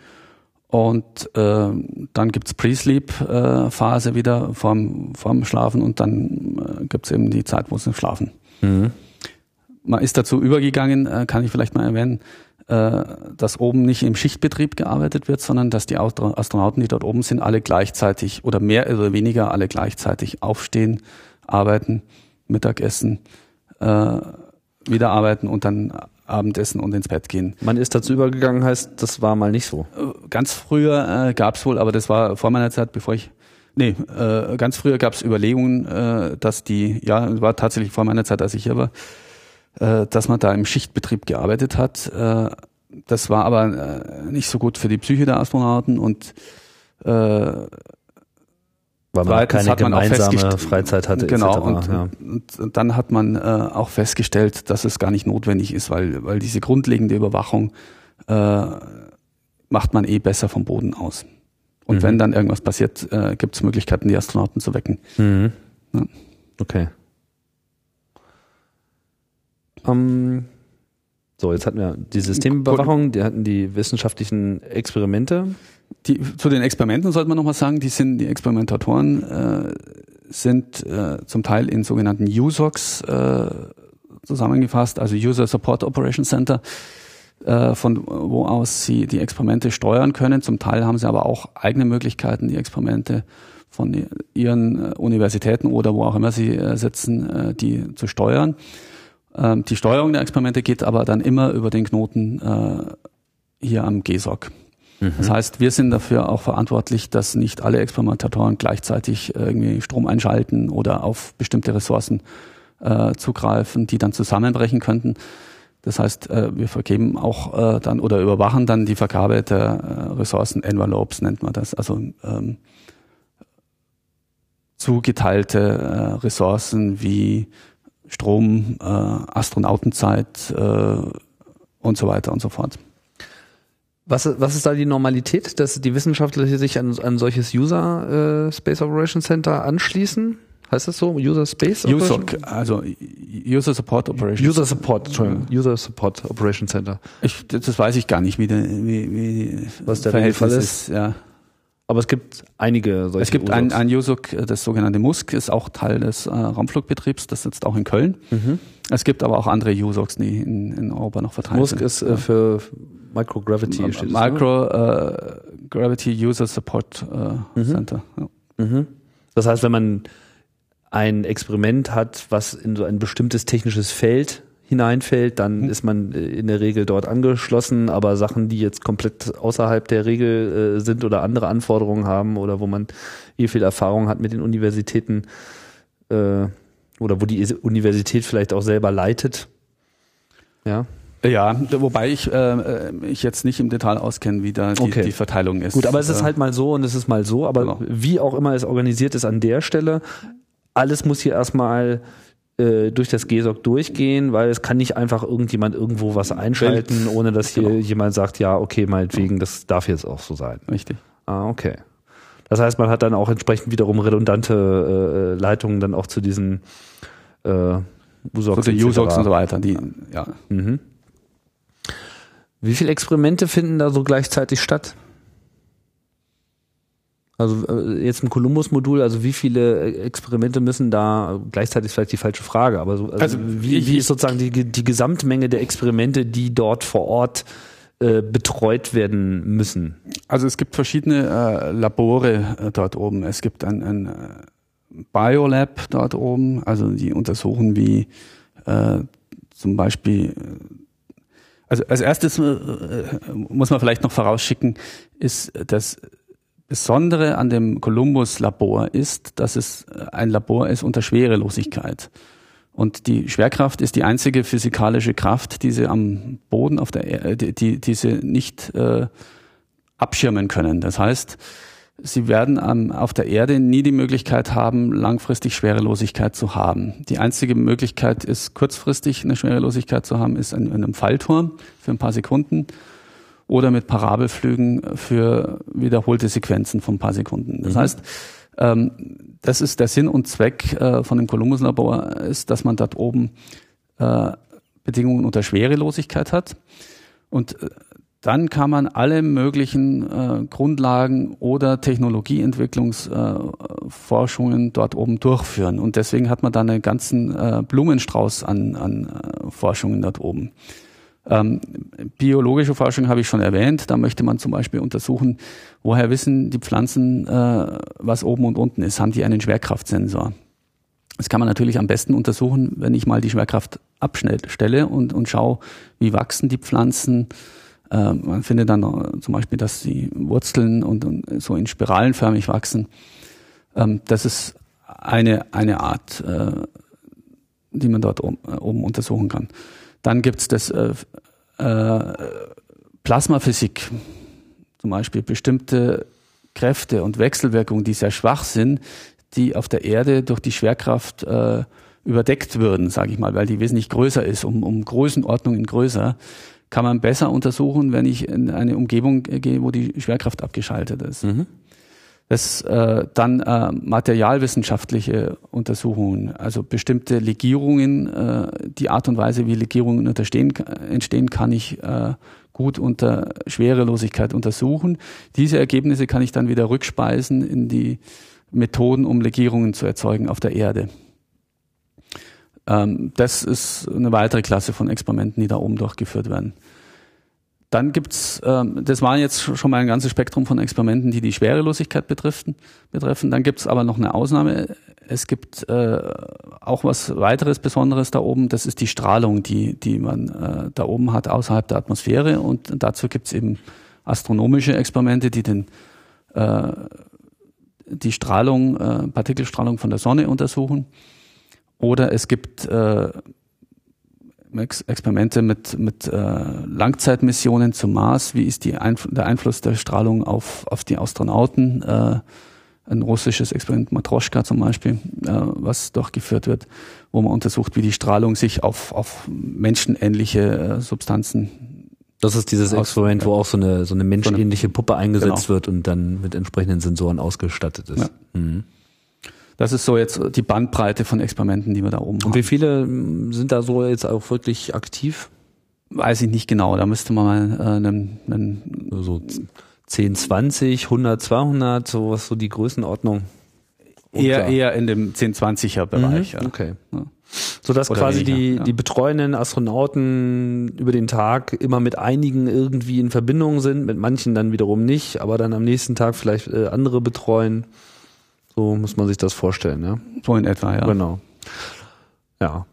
Und äh, dann gibt's Pre-Sleep-Phase wieder vorm, vorm Schlafen und dann äh, gibt's eben die Zeit, wo sie schlafen. Mhm. Man ist dazu übergegangen, äh, kann ich vielleicht mal erwähnen, äh, dass oben nicht im Schichtbetrieb gearbeitet wird, sondern dass die Astronauten, die dort oben sind, alle gleichzeitig oder mehr oder weniger alle gleichzeitig aufstehen, arbeiten, Mittagessen, äh, wieder arbeiten und dann Abendessen und ins Bett gehen. Man ist dazu übergegangen, heißt, das war mal nicht so. Äh, ganz früher äh, gab es wohl, aber das war vor meiner Zeit, bevor ich Nee, äh, ganz früher gab es Überlegungen, äh, dass die, ja, war tatsächlich vor meiner Zeit, als ich hier war, äh, dass man da im Schichtbetrieb gearbeitet hat. Äh, das war aber äh, nicht so gut für die Psyche der Astronauten und äh, weil man keine gemeinsame Freizeit hatte. Genau, und, ja. und, und, dann hat man äh, auch festgestellt, dass es gar nicht notwendig ist, weil, weil diese grundlegende Überwachung äh, macht man eh besser vom Boden aus. Und mhm. wenn dann irgendwas passiert, äh, gibt es Möglichkeiten, die Astronauten zu wecken. Mhm. Ja. Okay. Um, so, jetzt hatten wir die Systemüberwachung, die hatten die wissenschaftlichen Experimente. Die, zu den Experimenten sollte man nochmal sagen, die sind, die Experimentatoren äh, sind äh, zum Teil in sogenannten USOCs äh, zusammengefasst, also User Support Operation Center, äh, von wo aus sie die Experimente steuern können. Zum Teil haben sie aber auch eigene Möglichkeiten, die Experimente von ihren äh, Universitäten oder wo auch immer sie äh, sitzen, äh, die zu steuern. Ähm, die Steuerung der Experimente geht aber dann immer über den Knoten äh, hier am GSOC. Mhm. Das heißt, wir sind dafür auch verantwortlich, dass nicht alle Experimentatoren gleichzeitig irgendwie Strom einschalten oder auf bestimmte Ressourcen äh, zugreifen, die dann zusammenbrechen könnten. Das heißt, äh, wir vergeben auch äh, dann oder überwachen dann die Vergabe der äh, Ressourcen, Envelopes nennt man das, also ähm, zugeteilte Ressourcen wie Strom, äh, Astronautenzeit äh, und so weiter und so fort. Was, was ist da die Normalität, dass die Wissenschaftler sich an ein solches User äh, Space Operation Center anschließen? Heißt das so? User Space USOC, also User Support Operation User Support, Entschuldigung. User Support Operation Center. Ich, das weiß ich gar nicht, wie, der, wie, wie was der Verhältnis ist. ist. Ja. Aber es gibt einige solche Es gibt ein, ein USOC, das sogenannte MUSC, ist auch Teil des äh, Raumflugbetriebs, das sitzt auch in Köln. Mhm. Es gibt aber auch andere USOCs, die in, in Europa noch verteilt MUSC sind. MUSC ist äh, für Microgravity. Steht Micro äh, Gravity User Support äh, mhm. Center. Ja. Mhm. Das heißt, wenn man ein Experiment hat, was in so ein bestimmtes technisches Feld hineinfällt, dann mhm. ist man äh, in der Regel dort angeschlossen, aber Sachen, die jetzt komplett außerhalb der Regel äh, sind oder andere Anforderungen haben oder wo man eh viel Erfahrung hat mit den Universitäten äh, oder wo die Universität vielleicht auch selber leitet. Ja. Ja, wobei ich äh, ich jetzt nicht im Detail auskenne, wie da die, okay. die Verteilung ist. Gut, aber es ist halt mal so und es ist mal so, aber genau. wie auch immer es organisiert ist an der Stelle, alles muss hier erstmal äh, durch das GSOC durchgehen, weil es kann nicht einfach irgendjemand irgendwo was einschalten, ohne dass hier genau. jemand sagt, ja, okay, meinetwegen, das darf jetzt auch so sein. Richtig. Ah, okay. Das heißt, man hat dann auch entsprechend wiederum redundante äh, Leitungen dann auch zu diesen äh, USOCs, so USOCs und so weiter. Die, ja. Mhm. Wie viele Experimente finden da so gleichzeitig statt? Also äh, jetzt im Columbus-Modul, also wie viele äh, Experimente müssen da, gleichzeitig ist vielleicht die falsche Frage, aber so, also, also wie, wie ist sozusagen die, die Gesamtmenge der Experimente, die dort vor Ort äh, betreut werden müssen? Also es gibt verschiedene äh, Labore äh, dort oben. Es gibt ein, ein Biolab dort oben, also die untersuchen wie äh, zum Beispiel also als erstes äh, muss man vielleicht noch vorausschicken, ist, dass Besondere an dem Columbus-Labor ist, dass es äh, ein Labor ist unter Schwerelosigkeit. Und die Schwerkraft ist die einzige physikalische Kraft, die sie am Boden auf der Erde, die, die sie nicht äh, abschirmen können. Das heißt, sie werden am, auf der Erde nie die Möglichkeit haben, langfristig Schwerelosigkeit zu haben. Die einzige Möglichkeit ist, kurzfristig eine Schwerelosigkeit zu haben, ist in, in einem Fallturm für ein paar Sekunden oder mit Parabelflügen für wiederholte Sequenzen von ein paar Sekunden. Das mhm. heißt, Ähm, das ist der Sinn und Zweck äh, von dem Columbus-Labor, ist, dass man dort oben äh, Bedingungen unter Schwerelosigkeit hat. Und äh, dann kann man alle möglichen äh, Grundlagen oder Technologieentwicklungsforschungen äh, dort oben durchführen. Und deswegen hat man dann einen ganzen äh, Blumenstrauß an, an Forschungen dort oben. Ähm, biologische Forschung habe ich schon erwähnt. Da möchte man zum Beispiel untersuchen, woher wissen die Pflanzen, äh, was oben und unten ist. Haben die einen Schwerkraftsensor? Das kann man natürlich am besten untersuchen, wenn ich mal die Schwerkraft abstelle und, und schaue, wie wachsen die Pflanzen. Äh, man findet dann zum Beispiel, dass die Wurzeln und, und so in spiralenförmig wachsen. Ähm, das ist eine, eine Art, äh, die man dort oben, äh, oben untersuchen kann. Dann gibt's das äh, äh, Plasmaphysik, zum Beispiel bestimmte Kräfte und Wechselwirkungen, die sehr schwach sind, die auf der Erde durch die Schwerkraft äh, überdeckt würden, sage ich mal, weil die wesentlich größer ist, um, um Größenordnungen größer, kann man besser untersuchen, wenn ich in eine Umgebung gehe, wo die Schwerkraft abgeschaltet ist. Mhm. Das äh, dann äh, materialwissenschaftliche Untersuchungen, also bestimmte Legierungen, äh, die Art und Weise, wie Legierungen entstehen, kann ich äh, gut unter Schwerelosigkeit untersuchen. Diese Ergebnisse kann ich dann wieder rückspeisen in die Methoden, um Legierungen zu erzeugen auf der Erde. Ähm, das ist eine weitere Klasse von Experimenten, die da oben durchgeführt werden. Dann gibt's, ähm, das waren jetzt schon mal ein ganzes Spektrum von Experimenten, die die Schwerelosigkeit betreffen. betreffen. Dann gibt's aber noch eine Ausnahme. Es gibt äh, auch was weiteres Besonderes da oben. Das ist die Strahlung, die, die man äh, da oben hat außerhalb der Atmosphäre. Und dazu gibt's eben astronomische Experimente, die den äh, die Strahlung, äh, Partikelstrahlung von der Sonne untersuchen. Oder es gibt äh, Experimente mit, mit äh, Langzeitmissionen zum Mars. Wie ist die Einf der Einfluss der Strahlung auf, auf die Astronauten? Äh, ein russisches Experiment, Matroschka zum Beispiel, äh, was durchgeführt wird, wo man untersucht, wie die Strahlung sich auf, auf menschenähnliche äh, Substanzen. Das ist dieses Experiment, wo auch so eine, so eine menschenähnliche Puppe eingesetzt genau. wird und dann mit entsprechenden Sensoren ausgestattet ist. Ja. Mhm. Das ist so jetzt die Bandbreite von Experimenten, die wir da oben haben. Und wie viele sind da so jetzt auch wirklich aktiv? Weiß ich nicht genau. Da müsste man mal äh, einen, einen so 10, 20, 100, 200, so was so die Größenordnung. Eher, eher in dem 10, 20er Bereich. Mhm, ja. Okay. Ja. So dass Oder quasi weniger, die, ja. die betreuenden Astronauten über den Tag immer mit einigen irgendwie in Verbindung sind, mit manchen dann wiederum nicht, aber dann am nächsten Tag vielleicht äh, andere betreuen. So muss man sich das vorstellen, ja. So in etwa, ja. Genau. Ja.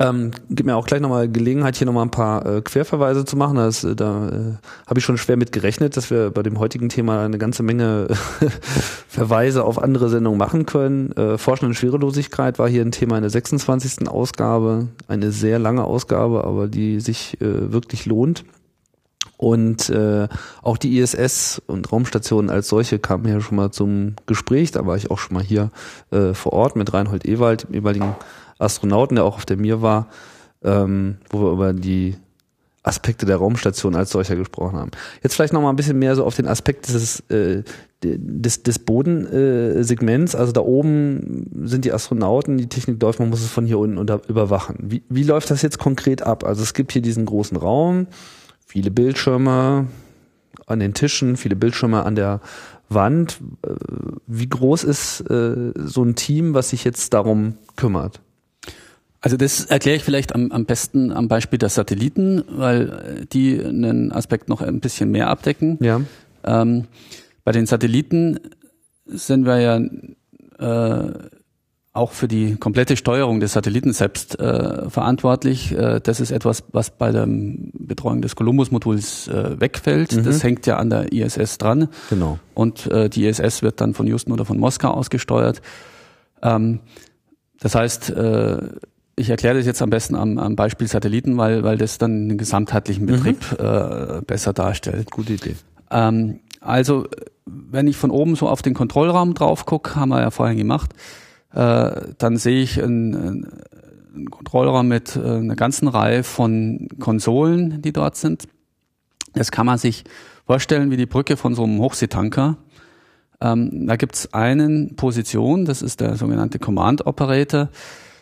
Ähm, gibt mir auch gleich nochmal Gelegenheit, hier nochmal ein paar äh, Querverweise zu machen. Das, äh, da äh, habe ich schon schwer mit gerechnet, dass wir bei dem heutigen Thema eine ganze Menge [laughs] Verweise auf andere Sendungen machen können. Äh, Forschen in Schwerelosigkeit war hier ein Thema in der 26. Ausgabe. Eine sehr lange Ausgabe, aber die sich äh, wirklich lohnt. Und äh, auch die ISS und Raumstationen als solche kamen ja schon mal zum Gespräch. Da war ich auch schon mal hier äh, vor Ort mit Reinhold Ewald, dem ehemaligen Astronauten, der auch auf der Mir war, ähm, wo wir über die Aspekte der Raumstation als solcher gesprochen haben. Jetzt vielleicht noch mal ein bisschen mehr so auf den Aspekt des, äh, des, des Bodensegments. Also da oben sind die Astronauten, die Technik läuft, man muss es von hier unten unter, überwachen. Wie, wie läuft das jetzt konkret ab? Also es gibt hier diesen großen Raum, viele Bildschirme an den Tischen, viele Bildschirme an der Wand. Äh, wie groß ist äh, so ein Team, was sich jetzt darum kümmert? Also das erkläre ich vielleicht am, am besten am Beispiel der Satelliten, weil äh, die einen Aspekt noch ein bisschen mehr abdecken. Ja. Ähm, bei den Satelliten sind wir ja äh, auch für die komplette Steuerung des Satelliten selbst äh, verantwortlich. Äh, das ist etwas, was bei der Betreuung des Columbus-Moduls äh, wegfällt. Mhm. Das hängt ja an der ISS dran. Genau. Und äh, die ISS wird dann von Houston oder von Moskau ausgesteuert. Ähm, das heißt, äh, ich erkläre das jetzt am besten am, am Beispiel Satelliten, weil, weil das dann den gesamtheitlichen Betrieb mhm. äh, besser darstellt. Gute Idee. Ähm, also, wenn ich von oben so auf den Kontrollraum drauf gucke, haben wir ja vorhin gemacht, äh, dann sehe ich einen, einen Kontrollraum mit äh, einer ganzen Reihe von Konsolen, die dort sind. Das kann man sich vorstellen wie die Brücke von so einem Hochseetanker. Ähm, da gibt es einen Position, das ist der sogenannte Command Operator.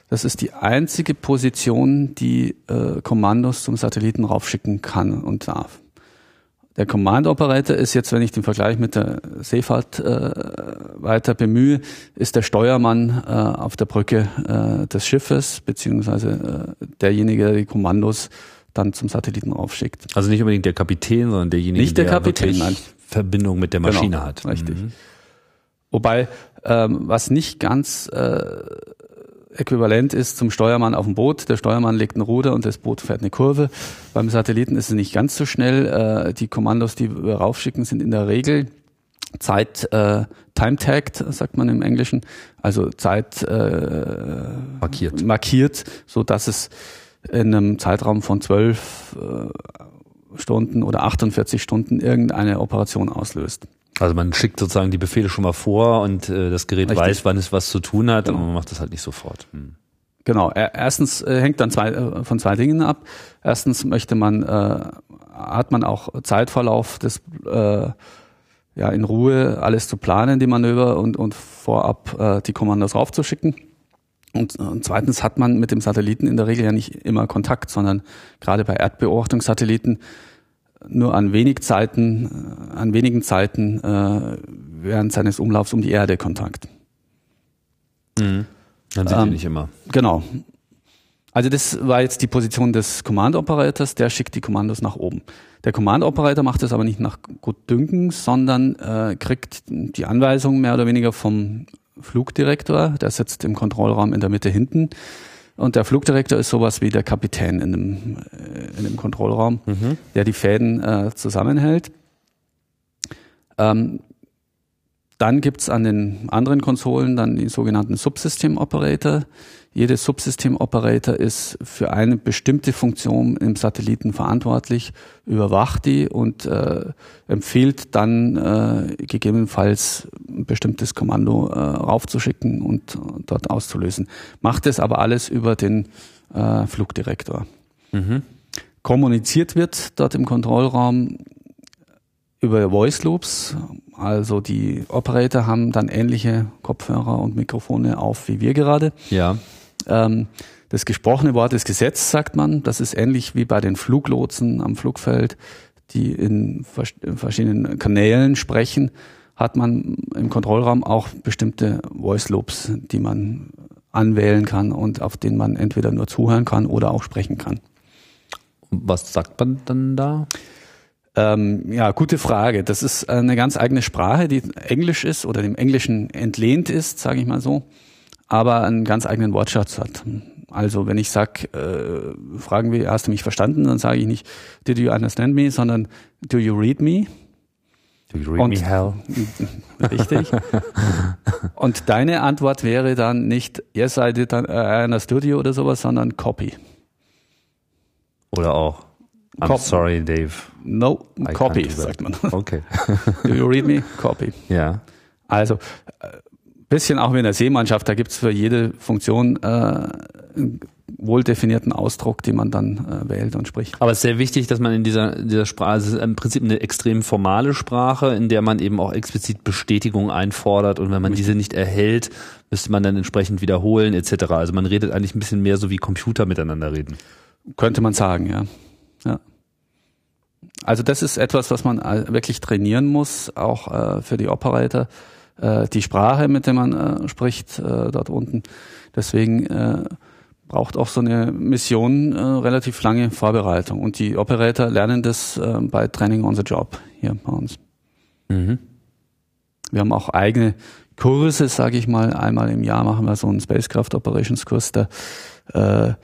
Das ist die einzige Position, die äh, Kommandos zum Satelliten raufschicken kann und darf. Der Command Operator ist jetzt, wenn ich den Vergleich mit der Seefahrt äh, weiter bemühe, ist der Steuermann äh, auf der Brücke äh, des Schiffes, beziehungsweise äh, derjenige, der die Kommandos dann zum Satelliten raufschickt. Also nicht unbedingt der Kapitän, sondern derjenige, nicht der, der Kapitän, nein. Verbindung mit der genau, Maschine genau, hat. Richtig. Mhm. Wobei, ähm, was nicht ganz äh, äquivalent ist zum Steuermann auf dem Boot. Der Steuermann legt ein Ruder und das Boot fährt eine Kurve. Beim Satelliten ist es nicht ganz so schnell. Äh, die Kommandos, die wir raufschicken, sind in der Regel Zeit äh, time-tagged, sagt man im Englischen, also Zeit äh, markiert. markiert, so dass es in einem Zeitraum von zwölf äh, Stunden oder 48 Stunden irgendeine Operation auslöst. Also man schickt sozusagen die Befehle schon mal vor und äh, das Gerät Richtig. weiß, wann es was zu tun hat, genau. aber man macht das halt nicht sofort. Hm. Genau. Erstens äh, hängt dann zwei, äh, von zwei Dingen ab. Erstens möchte man, äh, hat man auch Zeitverlauf des äh, ja in Ruhe alles zu planen, die Manöver und, und vorab äh, die Kommandos raufzuschicken. Und, und zweitens hat man mit dem Satelliten in der Regel ja nicht immer Kontakt, sondern gerade bei Erdbeobachtungssatelliten nur an wenig Zeiten, äh, an wenigen Zeiten äh, während seines Umlaufs um die Erde Kontakt. Mhm. Dann sieht ähm, nicht immer. Genau. Also das war jetzt die Position des Command Operators, der schickt die Kommandos nach oben. Der Command Operator macht das aber nicht nach Gutdünken, sondern äh, kriegt die Anweisung mehr oder weniger vom Flugdirektor, der sitzt im Kontrollraum in der Mitte hinten und der Flugdirektor ist sowas wie der Kapitän in dem, äh, in dem Kontrollraum, mhm. der die Fäden äh, zusammenhält. Ähm, dann gibt's an den anderen Konsolen dann die sogenannten Subsystem-Operator. Jede Subsystem-Operator ist für eine bestimmte Funktion im Satelliten verantwortlich, überwacht die und äh, empfiehlt dann äh, gegebenenfalls ein bestimmtes Kommando äh, raufzuschicken und dort auszulösen. Macht es aber alles über den äh, Flugdirektor. Mhm. Kommuniziert wird dort im Kontrollraum über Voice Loops. Also die Operator haben dann ähnliche Kopfhörer und Mikrofone auf wie wir gerade. Ja. Ähm, das gesprochene Wort ist Gesetz, sagt man. Das ist ähnlich wie bei den Fluglotsen am Flugfeld, die in verschiedenen Kanälen sprechen, hat man im Kontrollraum auch bestimmte Voice Loops, die man anwählen kann und auf denen man entweder nur zuhören kann oder auch sprechen kann. Was sagt man dann da? Ähm, ja, gute Frage. Das ist eine ganz eigene Sprache, die Englisch ist oder dem Englischen entlehnt ist, sage ich mal so aber einen ganz eigenen Wortschatz hat. Also wenn ich sag, äh, fragen wir, hast du mich verstanden, dann sage ich nicht, did you understand me, sondern do you read me? Do you read Und, me hell? [laughs] Richtig. Und deine Antwort wäre dann nicht, yes, I did I understood you oder sowas, sondern copy. Oder auch, I'm Cop sorry, Dave. No, I copy, sagt man. Okay. [laughs] do you read me? [laughs] Copy. Ja. Also, äh, bisschen auch wie in der Seemannschaft, da gibt's für jede Funktion äh, einen wohl definierten Ausdruck, den man dann äh, wählt und spricht. Aber es ist sehr wichtig, dass man in dieser, dieser Sprache, es ist im Prinzip eine extrem formale Sprache, in der man eben auch explizit Bestätigung einfordert und wenn man diese nicht erhält, müsste man dann entsprechend wiederholen etc. Also man redet eigentlich ein bisschen mehr so wie Computer miteinander reden. Könnte man sagen, ja. ja. Also das ist etwas, was man äh, wirklich trainieren muss, auch äh, für die Operator äh, die Sprache, mit der man äh, spricht äh, dort unten. Deswegen äh, braucht auch so eine Mission äh, relativ lange Vorbereitung. Und die Operator lernen das äh, bei Training on the Job hier bei uns. Mhm. Wir haben auch eigene Kurse, sage ich mal. Einmal im Jahr machen wir so einen Spacecraft Operations Kurs, der äh, äh,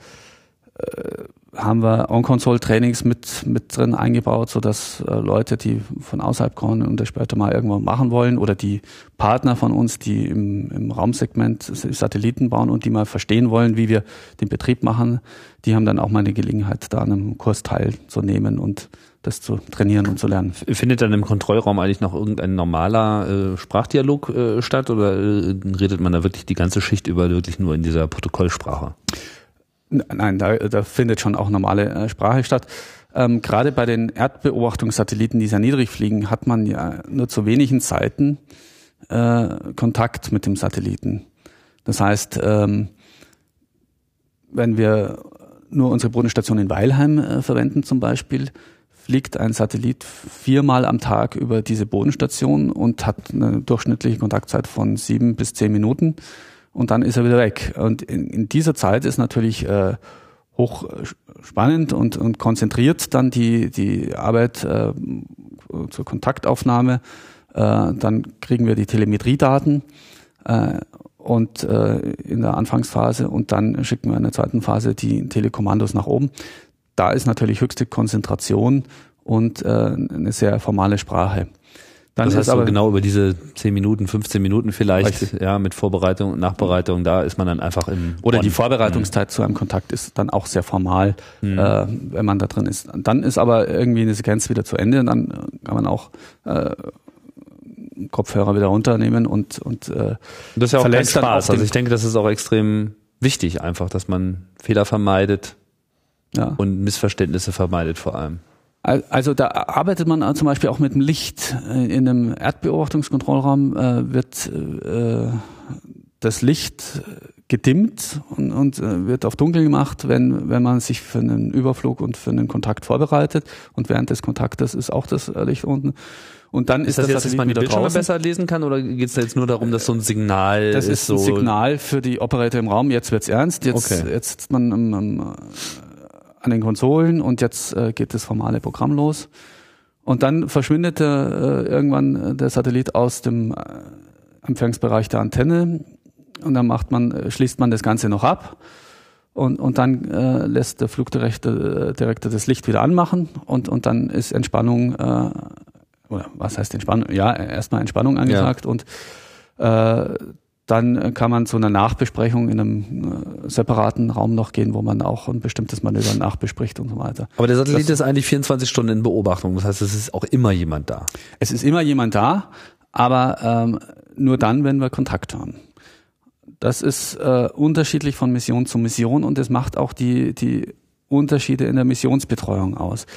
haben wir On-Console-Trainings mit, mit drin eingebaut, so dass äh, Leute, die von außerhalb kommen und das später mal irgendwann machen wollen oder die Partner von uns, die im, im Raumsegment Satelliten bauen und die mal verstehen wollen, wie wir den Betrieb machen, die haben dann auch mal eine Gelegenheit, da an einem Kurs teilzunehmen und das zu trainieren und zu lernen. Findet dann im Kontrollraum eigentlich noch irgendein normaler äh, Sprachdialog äh, statt oder äh, redet man da wirklich die ganze Schicht über wirklich nur in dieser Protokollsprache? Nein, da, da findet schon auch normale äh, Sprache statt. Ähm, Gerade bei den Erdbeobachtungssatelliten, die sehr niedrig fliegen, hat man ja nur zu wenigen Zeiten äh, Kontakt mit dem Satelliten. Das heißt, ähm, wenn wir nur unsere Bodenstation in Weilheim äh, verwenden zum Beispiel, fliegt ein Satellit viermal am Tag über diese Bodenstation und hat eine durchschnittliche Kontaktzeit von sieben bis zehn Minuten und dann ist er wieder weg. Und in, in dieser Zeit ist natürlich äh, hoch spannend und, und konzentriert dann die, die Arbeit äh, zur Kontaktaufnahme. Äh, dann kriegen wir die Telemetriedaten äh, und äh, in der Anfangsphase und dann schicken wir in der zweiten Phase die Telekommandos nach oben. Da ist natürlich höchste Konzentration und äh, eine sehr formale Sprache. Dann das heißt aber genau über diese 10 Minuten, 15 Minuten vielleicht, richtig. ja, mit Vorbereitung und Nachbereitung, da ist man dann einfach im Oder On. die Vorbereitungszeit mhm. zu einem Kontakt ist dann auch sehr formal, mhm. äh, wenn man da drin ist. Dann ist aber irgendwie eine Sequenz wieder zu Ende und dann kann man auch äh, Kopfhörer wieder runternehmen und und äh, das ist ja auch kein Spaß. Also ich denke, das ist auch extrem wichtig einfach, dass man Fehler vermeidet ja. und Missverständnisse vermeidet vor allem. Also da arbeitet man zum Beispiel auch mit dem Licht. Äh, in einem Erdbeobachtungskontrollraum äh, wird äh, das Licht gedimmt und, und äh, wird auf dunkel gemacht, wenn, wenn man sich für einen Überflug und für einen Kontakt vorbereitet. Und während des Kontaktes ist auch das Licht unten. Und dann ist, ist das, das jetzt, dass man die Bildschirme draußen. besser lesen kann oder geht es jetzt nur darum, dass so ein Signal das ist? Das ist ein so Signal für die Operator im Raum. Jetzt wird's ernst. Jetzt, okay. jetzt man am, am an den Konsolen und jetzt äh, geht das formale Programm los. Und dann verschwindet äh, irgendwann der Satellit aus dem äh, Empfangsbereich der Antenne und dann macht man, äh, schließt man das Ganze noch ab und, und dann äh, lässt der Flugdirektor Direktor das Licht wieder anmachen und, und dann ist Entspannung, äh, oder was heißt Entspannung? Ja, erstmal Entspannung angesagt ja. und äh, dann kann man zu einer Nachbesprechung in einem äh, separaten Raum noch gehen, wo man auch ein bestimmtes Manöver nachbespricht und so weiter. Aber der Satellit das, ist eigentlich 24 Stunden in Beobachtung. Das heißt, es ist auch immer jemand da. Es ist immer jemand da, aber ähm, nur dann, wenn wir Kontakt haben. Das ist äh, unterschiedlich von Mission zu Mission und es macht auch die, die Unterschiede in der Missionsbetreuung aus.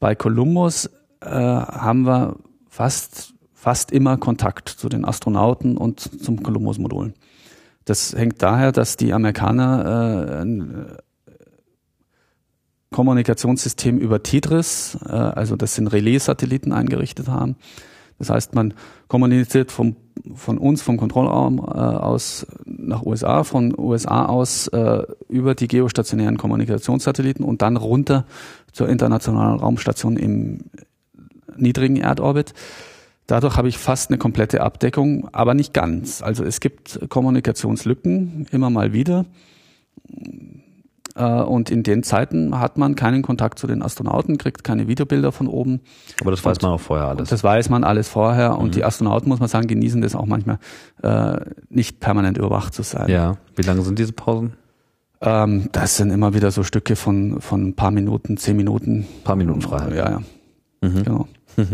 Bei Columbus äh, haben wir fast fast immer Kontakt zu den Astronauten und zum Columbus-Modul. Das hängt daher, dass die Amerikaner äh, ein äh, Kommunikationssystem über TIDRIS, äh, also das sind Relais-Satelliten eingerichtet haben. Das heißt, man kommuniziert vom, von uns, vom Kontrollraum äh, aus nach USA, von USA aus äh, über die geostationären Kommunikationssatelliten und dann runter zur internationalen Raumstation im niedrigen Erdorbit. Dadurch habe ich fast eine komplette Abdeckung, aber nicht ganz. Also es gibt Kommunikationslücken immer mal wieder. Äh, und in den Zeiten hat man keinen Kontakt zu den Astronauten, kriegt keine Videobilder von oben. Aber das weiß man auch vorher alles. Das weiß man alles vorher. Und mhm. die Astronauten, muss man sagen, genießen das auch manchmal, äh, nicht permanent überwacht zu sein. Ja. Wie lange sind diese Pausen? Ähm, das sind immer wieder so Stücke von, von ein paar Minuten, zehn Minuten. Ein paar Minuten Freiheit. Ja, ja. Mhm. Genau. [laughs]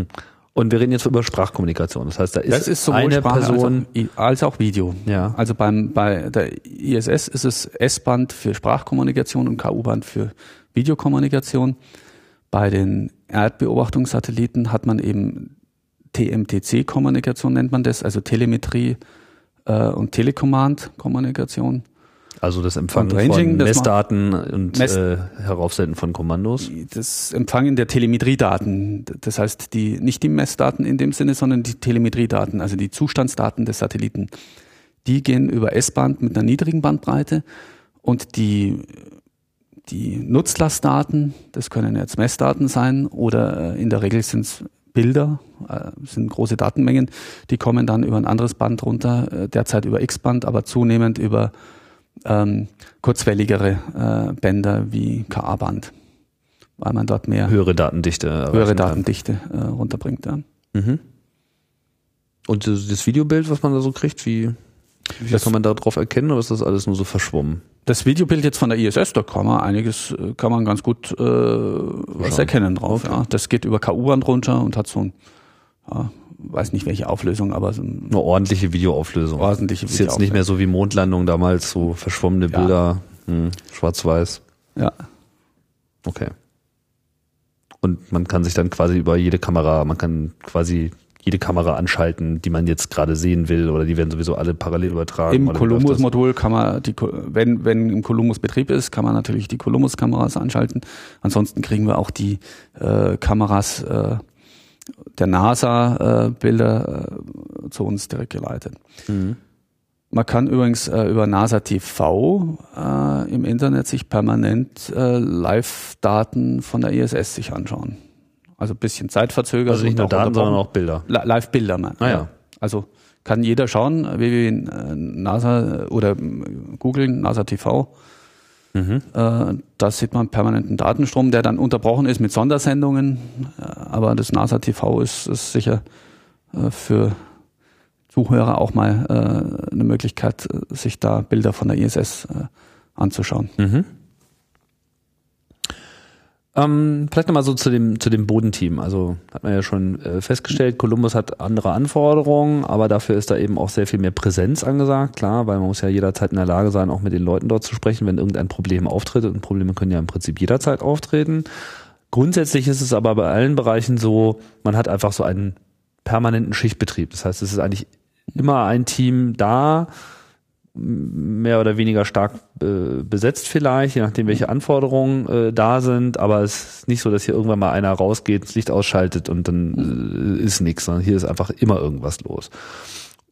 Und wir reden jetzt über Sprachkommunikation. Das heißt, da ist, das ist eine Person als auch, als auch, Video. Ja. Also beim bei der ISS ist es S-Band für Sprachkommunikation und KU-Band für Videokommunikation. Bei den Erdbeobachtungssatelliten hat man eben TMTC-Kommunikation nennt man das, also Telemetrie äh, und Telecommand-Kommunikation. Also das Empfangen Ranging, von Messdaten und Mess äh, Heraufsenden von Kommandos? Das Empfangen der Telemetriedaten, das heißt die nicht die Messdaten in dem Sinne, sondern die Telemetriedaten, also die Zustandsdaten des Satelliten. Die gehen über S-Band mit einer niedrigen Bandbreite und die die Nutzlastdaten, das können jetzt Messdaten sein oder äh, in der Regel sind es Bilder, äh, sind große Datenmengen, die kommen dann über ein anderes Band runter, äh, derzeit über X-Band, aber zunehmend über ähm, kurzwelligere äh, Bänder wie KA-Band, weil man dort mehr höhere Datendichte höhere Datendichte äh, runterbringt. Ja. Mhm. Und das Videobild, was man da so kriegt, wie, wie das, kann man da drauf erkennen oder ist das alles nur so verschwommen? Das Videobild jetzt von der ISS, da kann man einiges, äh, kann man ganz gut äh, was erkennen drauf. Okay. Ja. Das geht über KU-Band runter und hat so ein ja, weiß nicht welche Auflösung, aber so eine ordentliche Videoauflösung. Ordentliche Ist jetzt nicht mehr so wie Mondlandung damals, so verschwommene ja. Bilder, hm, schwarz-weiß. Ja. Okay. Und man kann sich dann quasi über jede Kamera, man kann quasi jede Kamera anschalten, die man jetzt gerade sehen will, oder die werden sowieso alle parallel übertragen. Im Columbus-Modul kann man die, wenn, wenn im Columbus Betrieb ist, kann man natürlich die Columbus-Kameras anschalten. Ansonsten kriegen wir auch die äh, Kameras äh, der NASA-Bilder äh, zu uns direkt geleitet. Mhm. Man kann übrigens äh, über NASA TV äh, im Internet sich permanent äh, Live-Daten von der ISS sich anschauen. Also ein bisschen zeitverzögert. Also nicht nur Daten, sondern auch Bilder. Live-Bilder, man. Ah, ja. Also kann jeder schauen, wie NASA oder googeln, NASA TV. Mhm. Äh, da sieht man permanenten Datenstrom, der dann unterbrochen ist mit Sondersendungen. Äh, aber das NASA TV ist, ist sicher äh, für Zuhörer auch mal äh, eine Möglichkeit, sich da Bilder von der ISS anzuschauen. Mhm. Ähm, vielleicht nochmal so zu dem, zu dem Bodenteam. Also hat man ja schon äh, festgestellt, Columbus hat andere Anforderungen, aber dafür ist da eben auch sehr viel mehr Präsenz angesagt, klar, weil man muss ja jederzeit in der Lage sein, auch mit den Leuten dort zu sprechen, wenn irgendein Problem auftritt. Und Probleme können ja im Prinzip jederzeit auftreten. Grundsätzlich ist es aber bei allen Bereichen so, man hat einfach so einen permanenten Schichtbetrieb. Das heißt, es ist eigentlich immer ein Team da, mehr oder weniger stark äh, besetzt vielleicht, je nachdem, welche Anforderungen äh, da sind. Aber es ist nicht so, dass hier irgendwann mal einer rausgeht, das Licht ausschaltet und dann äh, ist nichts, sondern hier ist einfach immer irgendwas los.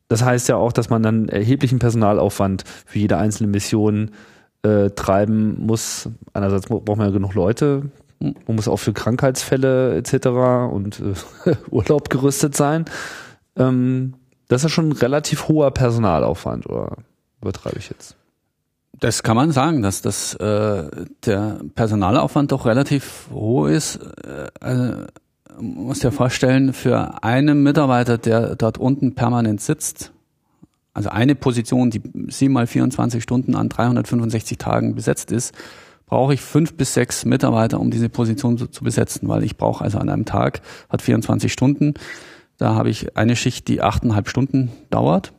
Das heißt ja auch, dass man dann erheblichen Personalaufwand für jede einzelne Mission äh, treiben muss. Einerseits braucht man ja genug Leute, man muss auch für Krankheitsfälle etc. und äh, [laughs] Urlaub gerüstet sein. Ähm, das ist schon ein relativ hoher Personalaufwand, oder übertreibe ich jetzt? Das kann man sagen, dass das äh, der Personalaufwand doch relativ hoch ist. Äh, also, muss dir vorstellen, für einen Mitarbeiter, der dort unten permanent sitzt, also eine Position, die sieben mal 24 Stunden an 365 Tagen besetzt ist, brauche ich fünf bis sechs Mitarbeiter, um diese Position zu, zu besetzen, weil ich brauche also an einem Tag, hat 24 Stunden, da habe ich eine Schicht, die achteinhalb Stunden dauert.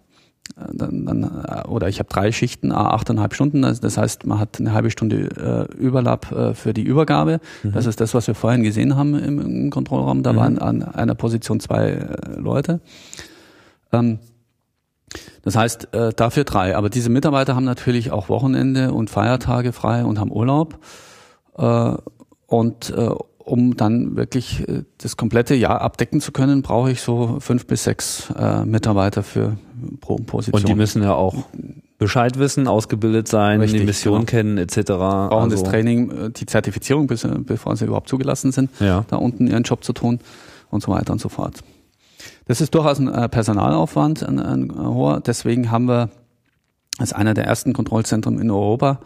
Äh, dann, dann, äh, oder ich habe drei Schichten, achteinhalb Stunden. Das heißt, man hat eine halbe Stunde äh, Überlapp äh, für die Übergabe. Mhm. Das ist das, was wir vorhin gesehen haben im, im Kontrollraum. Da mhm. waren an einer Position zwei äh, Leute. Ähm, das heißt, äh, dafür drei. Aber diese Mitarbeiter haben natürlich auch Wochenende und Feiertage frei und haben Urlaub. Äh, und äh, um dann wirklich äh, das komplette Jahr abdecken zu können, brauche ich so fünf bis sechs äh, Mitarbeiter für pro Position. Und die müssen ja auch Bescheid wissen, ausgebildet sein, Richtig, die Mission genau. kennen etc. Brauchen also. das Training, äh, die Zertifizierung, bis, äh, bevor sie überhaupt zugelassen sind, ja. da unten ihren Job zu tun und so weiter und so fort. Das ist durchaus ein Personalaufwand, ein, ein hoher. Deswegen haben wir als einer der ersten Kontrollzentren in Europa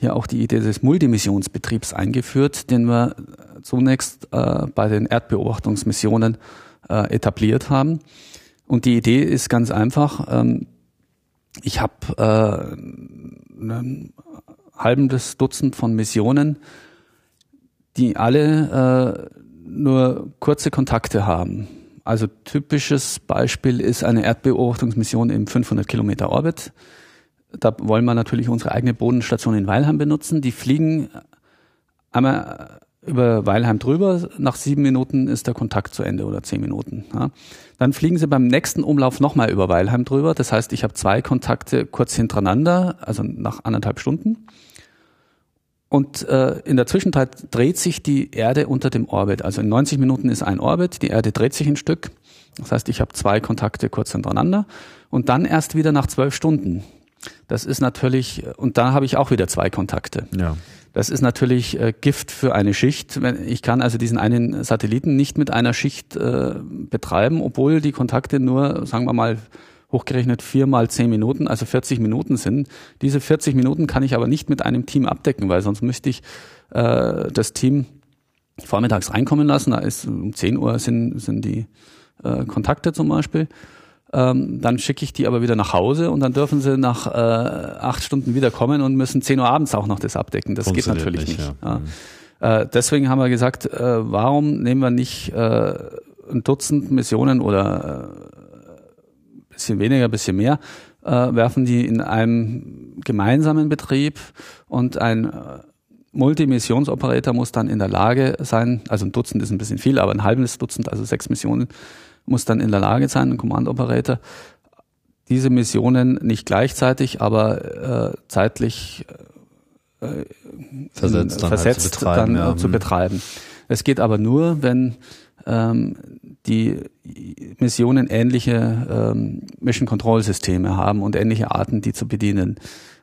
hier auch die Idee des Multimissionsbetriebs eingeführt, den wir zunächst äh, bei den Erdbeobachtungsmissionen äh, etabliert haben. Und die Idee ist ganz einfach. Ähm, ich habe äh, ein halbes Dutzend von Missionen, die alle äh, nur kurze Kontakte haben. Also typisches Beispiel ist eine Erdbeobachtungsmission im 500 Kilometer Orbit. Da wollen wir natürlich unsere eigene Bodenstation in Weilheim benutzen. Die fliegen einmal über Weilheim drüber. Nach sieben Minuten ist der Kontakt zu Ende oder zehn Minuten. Ja. Dann fliegen sie beim nächsten Umlauf nochmal über Weilheim drüber. Das heißt, ich habe zwei Kontakte kurz hintereinander, also nach anderthalb Stunden. Und äh, in der Zwischenzeit dreht sich die Erde unter dem Orbit. Also in 90 Minuten ist ein Orbit, die Erde dreht sich ein Stück. Das heißt, ich habe zwei Kontakte kurz hintereinander. Und dann erst wieder nach zwölf Stunden. Das ist natürlich, und da habe ich auch wieder zwei Kontakte. Ja. Das ist natürlich äh, Gift für eine Schicht. Ich kann also diesen einen Satelliten nicht mit einer Schicht äh, betreiben, obwohl die Kontakte nur, sagen wir mal, hochgerechnet vier mal zehn Minuten, also 40 Minuten sind. Diese 40 Minuten kann ich aber nicht mit einem Team abdecken, weil sonst müsste ich äh, das Team vormittags reinkommen lassen. Da ist um 10 Uhr sind, sind die äh, Kontakte zum Beispiel. Ähm, dann schicke ich die aber wieder nach Hause und dann dürfen sie nach äh, acht Stunden wiederkommen und müssen zehn Uhr abends auch noch das abdecken. Das geht natürlich nicht. nicht. Ja. Ja. Äh, deswegen haben wir gesagt, äh, warum nehmen wir nicht äh, ein Dutzend Missionen oder äh, bisschen weniger, bisschen mehr, äh, werfen die in einem gemeinsamen Betrieb und ein Multimissionsoperator muss dann in der Lage sein, also ein Dutzend ist ein bisschen viel, aber ein halbes Dutzend, also sechs Missionen, muss dann in der Lage sein, ein Command Operator, diese Missionen nicht gleichzeitig, aber äh, zeitlich äh, versetzt, dann, versetzt halt zu betreiben. Dann, ja. zu mhm. betreiben. Es geht aber nur, wenn ähm, die Missionen ähnliche ähm, Mission Control Systeme haben und ähnliche Arten, die zu bedienen.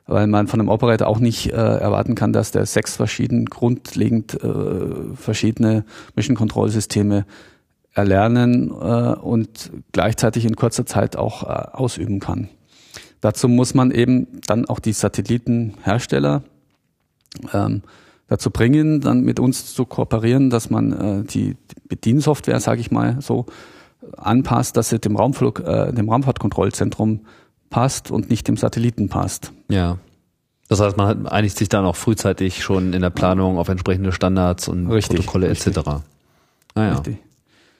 Weil man von einem Operator auch nicht äh, erwarten kann, dass der sechs verschieden grundlegend äh, verschiedene Mission Control Systeme erlernen äh, und gleichzeitig in kurzer Zeit auch äh, ausüben kann. Dazu muss man eben dann auch die Satellitenhersteller ähm, dazu bringen, dann mit uns zu kooperieren, dass man äh, die Bediensoftware, sage ich mal so, anpasst, dass sie dem Raumflug, äh, dem Raumfahrtkontrollzentrum passt und nicht dem Satelliten passt. Ja. Das heißt, man einigt sich dann auch frühzeitig schon in der Planung auf entsprechende Standards und richtig, Protokolle etc. Naja. Richtig.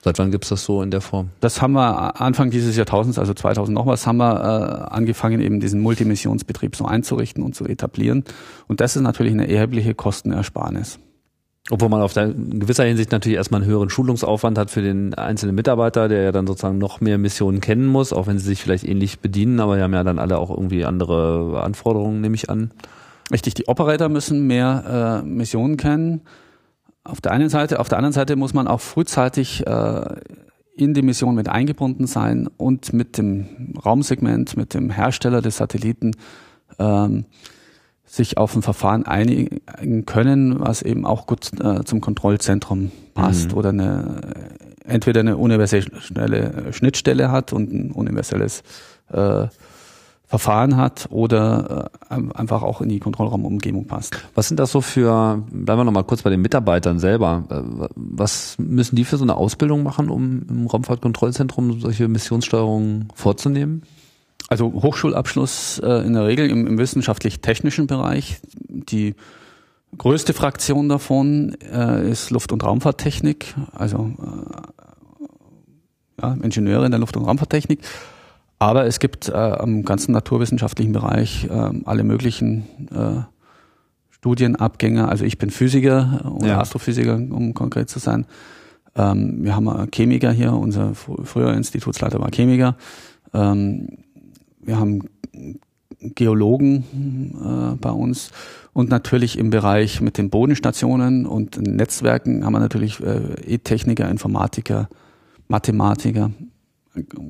Seit wann gibt's das so in der Form? Das haben wir Anfang dieses Jahrtausends, also 2000 noch was, haben wir äh, angefangen, eben diesen Multimissionsbetrieb so einzurichten und zu etablieren. Und das ist natürlich eine erhebliche Kostenersparnis. Obwohl man auf der, in gewisser Hinsicht natürlich erstmal einen höheren Schulungsaufwand hat für den einzelnen Mitarbeiter, der ja dann sozusagen noch mehr Missionen kennen muss, auch wenn sie sich vielleicht ähnlich bedienen, aber die haben ja dann alle auch irgendwie andere Anforderungen, nehme ich an. Richtig, die Operator müssen mehr äh, Missionen kennen. Auf der einen Seite, auf der anderen Seite muss man auch frühzeitig äh, in die Mission mit eingebunden sein und mit dem Raumsegment, mit dem Hersteller des Satelliten ähm, sich auf ein Verfahren einigen können, was eben auch gut äh, zum Kontrollzentrum passt mhm. oder eine entweder eine universelle Schnittstelle hat und ein universelles äh, Verfahren hat oder äh, einfach auch in die Kontrollraumumgebung passt. Was sind das so für, bleiben wir nochmal kurz bei den Mitarbeitern selber, äh, was müssen die für so eine Ausbildung machen, um im Raumfahrtkontrollzentrum solche Missionssteuerungen vorzunehmen? Also Hochschulabschluss äh, in der Regel im, im wissenschaftlich-technischen Bereich. Die größte Fraktion davon ist Luft- und Raumfahrttechnik, also ja, Ingenieure in der Luft- und Raumfahrttechnik. Aber es gibt äh, am ganzen naturwissenschaftlichen Bereich äh, alle möglichen äh, Studienabgänge. Also ich bin Physiker oder ja. Astrophysiker, um konkret zu sein. Ähm, wir haben Chemiker hier, unser früher Institutsleiter war Chemiker. Ähm, wir haben Geologen äh, bei uns und natürlich im Bereich mit den Bodenstationen und Netzwerken haben wir natürlich äh, E-Techniker, Informatiker, Mathematiker,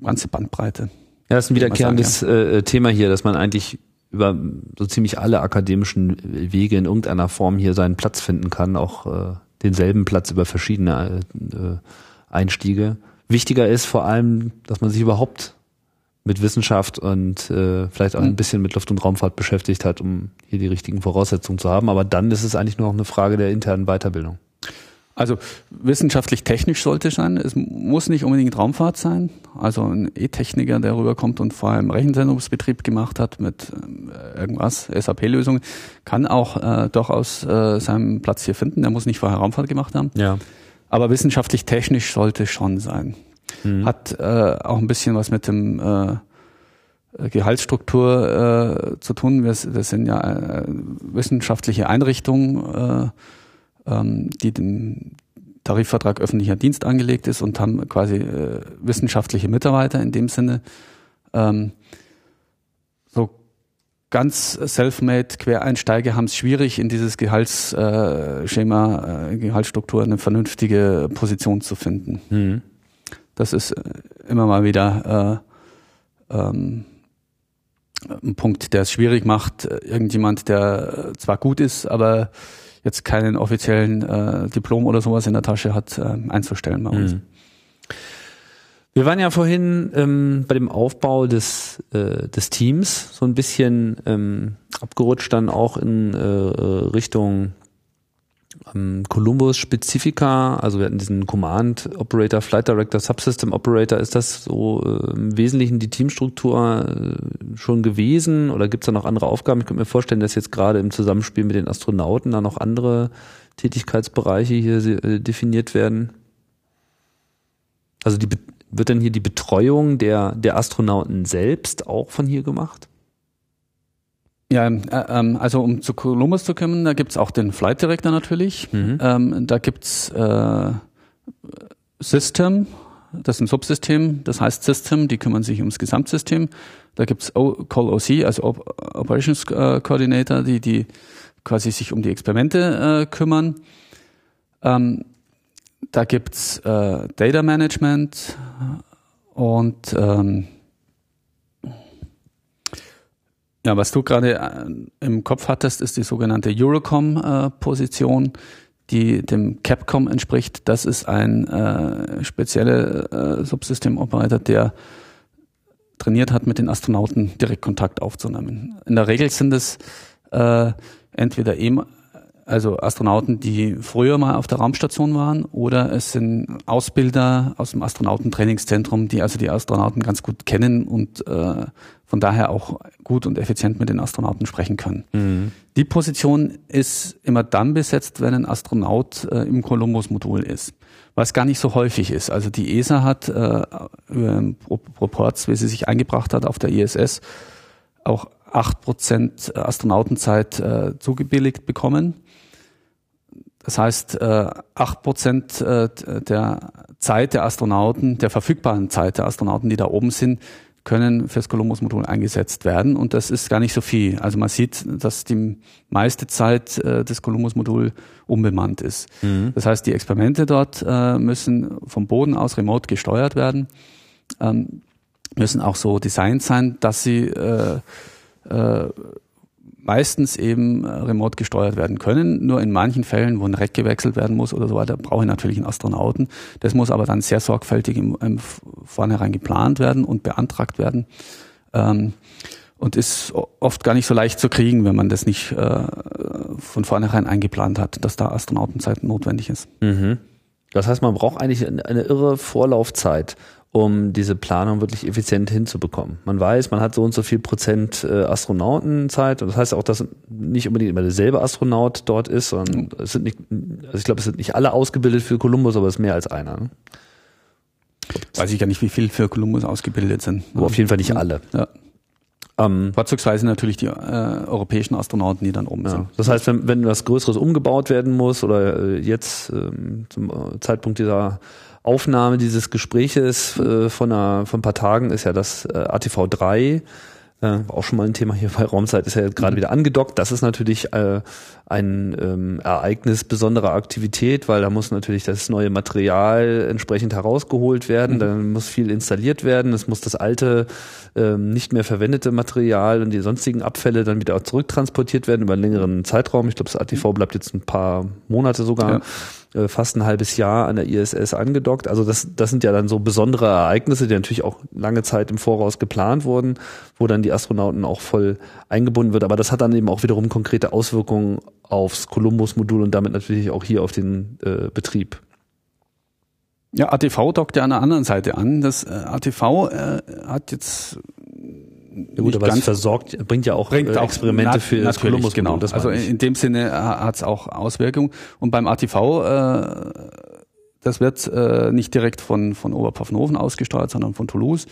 ganze Bandbreite. Ja, das ist ein wiederkehrendes sagen, ja. Äh, Thema hier, dass man eigentlich über so ziemlich alle akademischen Wege in irgendeiner Form hier seinen Platz finden kann, auch äh, denselben Platz über verschiedene äh, Einstiege. Wichtiger ist vor allem, dass man sich überhaupt mit Wissenschaft und äh, vielleicht auch ein hm. bisschen mit Luft- und Raumfahrt beschäftigt hat, um hier die richtigen Voraussetzungen zu haben. Aber dann ist es eigentlich nur noch eine Frage der internen Weiterbildung. Also wissenschaftlich-technisch sollte es sein. Es muss nicht unbedingt Raumfahrt sein. Also ein E-Techniker, der rüberkommt und vor allem Rechenzentrumsbetrieb gemacht hat mit äh, irgendwas, SAP-Lösungen, kann auch äh, durchaus äh, seinen Platz hier finden. Der muss nicht vorher Raumfahrt gemacht haben. Ja. Aber wissenschaftlich-technisch sollte es schon sein. Mhm. Hat äh, auch ein bisschen was mit dem äh, Gehaltsstruktur äh, zu tun. Wir, wir sind ja äh, wissenschaftliche Einrichtungen. Äh, ähm, die dem Tarifvertrag öffentlicher Dienst angelegt ist und haben quasi äh, wissenschaftliche Mitarbeiter in dem Sinne. Ähm, so ganz self-made Quereinsteiger haben es schwierig, in dieses Gehaltsschema, äh, Gehaltsstruktur eine vernünftige Position zu finden. Mhm. Das ist äh, immer mal wieder äh, ähm, ein Punkt, der es schwierig macht. Irgendjemand, der zwar gut ist, aber jetzt keinen offiziellen äh, Diplom oder sowas in der Tasche hat, äh, einzustellen bei uns. Mhm. Wir waren ja vorhin ähm, bei dem Aufbau des, äh, des Teams so ein bisschen ähm, abgerutscht dann auch in äh, Richtung ähm, Columbus Spezifika, also wir hatten diesen Command Operator, Flight Director, Subsystem Operator. Ist das so äh, im Wesentlichen die Teamstruktur äh, schon gewesen oder gibt es da noch andere Aufgaben? Ich könnte mir vorstellen, dass jetzt gerade im Zusammenspiel mit den Astronauten da noch andere Tätigkeitsbereiche hier äh, definiert werden. Also die, wird denn hier die Betreuung der, der Astronauten selbst auch von hier gemacht? Ja, äh, ähm, also um zu Columbus zu kommen, da gibt's auch den Flight Director natürlich. Mhm. Ähm, da gibt's äh, System das ist ein Subsystem, das heißt System, die kümmern sich ums Gesamtsystem. Da gibt's Call OC, also Operations äh, Coordinator, die, die quasi sich um die Experimente äh, kümmern. Ähm, da gibt's äh, Data Management und ähm, ja, was du gerade äh, im Kopf hattest, ist die sogenannte Eurocom-Position. Die dem Capcom entspricht. Das ist ein äh, spezieller äh, Subsystemoperator, der trainiert hat, mit den Astronauten direkt Kontakt aufzunehmen. In der Regel sind es äh, entweder eben also Astronauten, die früher mal auf der Raumstation waren, oder es sind Ausbilder aus dem Astronautentrainingszentrum, die also die Astronauten ganz gut kennen und äh, von daher auch gut und effizient mit den Astronauten sprechen können. Mhm. Die Position ist immer dann besetzt, wenn ein Astronaut äh, im Columbus-Modul ist, was gar nicht so häufig ist. Also die ESA hat äh, über Proports, wie sie sich eingebracht hat auf der ISS, auch acht Prozent Astronautenzeit äh, zugebilligt bekommen. Das heißt, äh, acht Prozent äh, der Zeit der Astronauten, der verfügbaren Zeit der Astronauten, die da oben sind, können fürs Columbus-Modul eingesetzt werden. Und das ist gar nicht so viel. Also man sieht, dass die meiste Zeit äh, des Columbus-Modul unbemannt ist. Mhm. Das heißt, die Experimente dort müssen vom Boden aus remote gesteuert werden, ähm, müssen auch so designt sein, dass sie meistens eben äh, remote gesteuert werden können. Nur in manchen Fällen, wo ein Rack gewechselt werden muss oder so weiter, brauche ich natürlich einen Astronauten. Das muss aber dann sehr sorgfältig im, im Vornherein geplant werden und beantragt werden. Ähm, und ist oft gar nicht so leicht zu kriegen, wenn man das nicht äh, von vornherein eingeplant hat, dass da Astronautenzeit notwendig ist. Mhm. Das heißt, man braucht eigentlich eine irre Vorlaufzeit um diese Planung wirklich effizient hinzubekommen. Man weiß, man hat so und so viel Prozent äh, Astronautenzeit und das heißt auch, dass nicht unbedingt immer derselbe Astronaut dort ist, sondern es sind nicht, also ich glaube, es sind nicht alle ausgebildet für Columbus, aber es ist mehr als einer. Ne? Weiß ich gar nicht, wie viel für Columbus ausgebildet sind. Aber auf jeden Fall nicht alle. Ja. Ähm, Vorzugsweise natürlich die äh, europäischen Astronauten, die dann oben ja. sind. Das heißt, wenn, wenn was Größeres umgebaut werden muss oder äh, jetzt ähm, zum äh, Zeitpunkt dieser Aufnahme dieses Gespräches äh, von, einer, von ein paar Tagen ist ja das äh, ATV 3 äh, auch schon mal ein Thema hier bei Raumzeit, ist ja gerade mhm. wieder angedockt. Das ist natürlich äh, ein ähm, Ereignis besonderer Aktivität, weil da muss natürlich das neue Material entsprechend herausgeholt werden, mhm. dann muss viel installiert werden, es muss das alte, ähm, nicht mehr verwendete Material und die sonstigen Abfälle dann wieder zurücktransportiert werden über einen längeren Zeitraum. Ich glaube, das ATV bleibt jetzt ein paar Monate sogar. Ja äh, fast ein halbes Jahr an der ISS angedockt. Also das, das sind ja dann so besondere Ereignisse, die natürlich auch lange Zeit im Voraus geplant wurden, wo dann die Astronauten auch voll eingebunden wird. Aber das hat dann eben auch wiederum konkrete Auswirkungen aufs Columbus-Modul und damit natürlich auch hier auf den äh, Betrieb. Ja, ATV dockt ja an der anderen Seite an. Das äh, ATV äh, hat jetzt ja gut, aber es versorgt, bringt ja auch bringt äh, Experimente auch, für das Columbus. Genau. Das also in dem Sinne äh, hat es auch Auswirkungen. Und beim ATV, äh, das wird äh, nicht direkt von, von Oberpfaffenhofen ausgesteuert, sondern von Toulouse.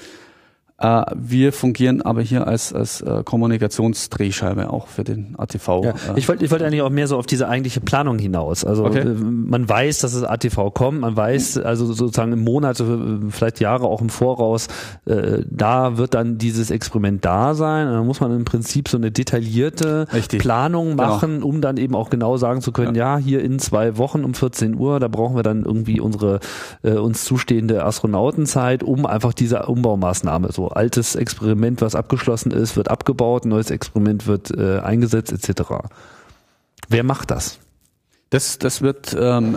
Äh, wir fungieren aber hier als, als äh, Kommunikationsdrehscheibe auch für den ATV. Ja, ich wollte ich wollte eigentlich auch mehr so auf diese eigentliche Planung hinaus. Also okay. Äh, man weiß, dass es ATV kommt, man weiß also sozusagen im Monate, vielleicht Jahre auch im Voraus, äh, da wird dann dieses Experiment da sein. Und dann muss man im Prinzip so eine detaillierte Richtig. Planung genau. machen, genau. um dann eben auch genau sagen zu können, ja. ja. hier in zwei Wochen um 14 Uhr, da brauchen wir dann irgendwie unsere äh, uns zustehende Astronautenzeit, um einfach diese Umbaumaßnahme so altes Experiment, was abgeschlossen ist, wird abgebaut, neues Experiment wird äh, eingesetzt etc. Wer macht das? Das, das wird ähm,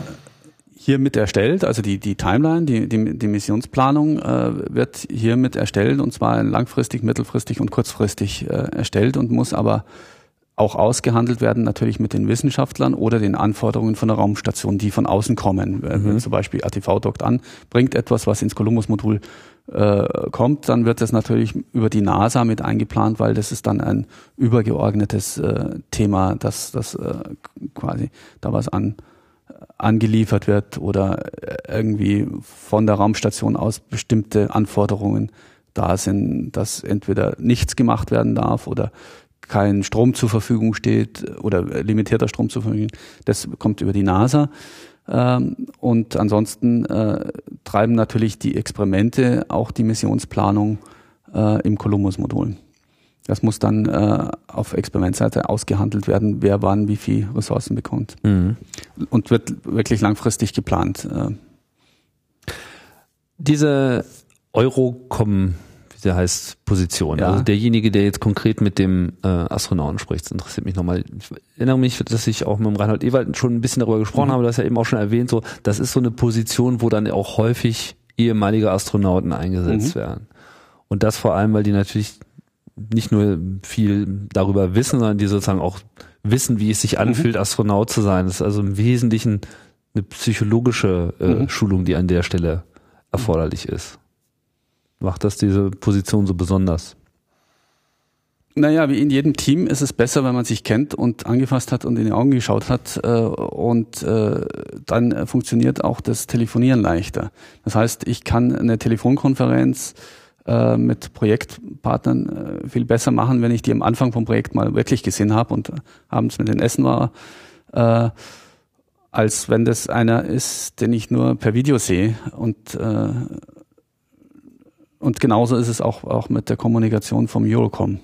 hier mit erstellt, also die, die Timeline, die, die, die Missionsplanung äh, wird hier mit erstellt und zwar langfristig, mittelfristig und kurzfristig äh, erstellt und muss aber auch ausgehandelt werden, natürlich mit den Wissenschaftlern oder den Anforderungen von der Raumstation, die von außen kommen. Mhm. Zum Beispiel ATV dockt an, bringt etwas, was ins Columbus-Modul äh, kommt, dann wird das natürlich über die NASA mit eingeplant, weil das ist dann ein übergeordnetes äh, Thema, dass das äh, quasi da was an angeliefert wird oder irgendwie von der Raumstation aus bestimmte Anforderungen da sind, dass entweder nichts gemacht werden darf oder kein Strom zur Verfügung steht oder limitierter Strom zur Verfügung. Das kommt über die NASA. Ähm, und ansonsten äh, treiben natürlich die Experimente auch die Missionsplanung äh, im Columbus-Modul. Das muss dann äh, auf Experimentseite ausgehandelt werden, wer wann wie viel Ressourcen bekommt. Mhm. Und wird wirklich langfristig geplant. Äh. Diese Eurocom, der heißt, Position. Ja. Also derjenige, der jetzt konkret mit dem äh, Astronauten spricht, das interessiert mich nochmal. Ich erinnere mich, dass ich auch mit dem Reinhold Ewald schon ein bisschen darüber gesprochen mhm. habe, das ja eben auch schon erwähnt, so, das ist so eine Position, wo dann auch häufig ehemalige Astronauten eingesetzt mhm. werden. Und das vor allem, weil die natürlich nicht nur viel darüber wissen, sondern die sozusagen auch wissen, wie es sich mhm. anfühlt, mhm. Astronaut zu sein. Das ist also im Wesentlichen eine psychologische äh, mhm. Schulung, die an der Stelle erforderlich ist. Macht das diese Position so besonders? Naja, wie in jedem Team ist es besser, wenn man sich kennt und angefasst hat und in die Augen geschaut hat. Äh, und äh, dann funktioniert auch das Telefonieren leichter. Das heißt, ich kann eine Telefonkonferenz äh, mit Projektpartnern viel besser machen, wenn ich die am Anfang vom Projekt mal wirklich gesehen habe und abends mit den Essen war, äh, als wenn das einer ist, den ich nur per Video sehe. Und, äh, und genauso ist es auch, auch mit der Kommunikation vom Eurocom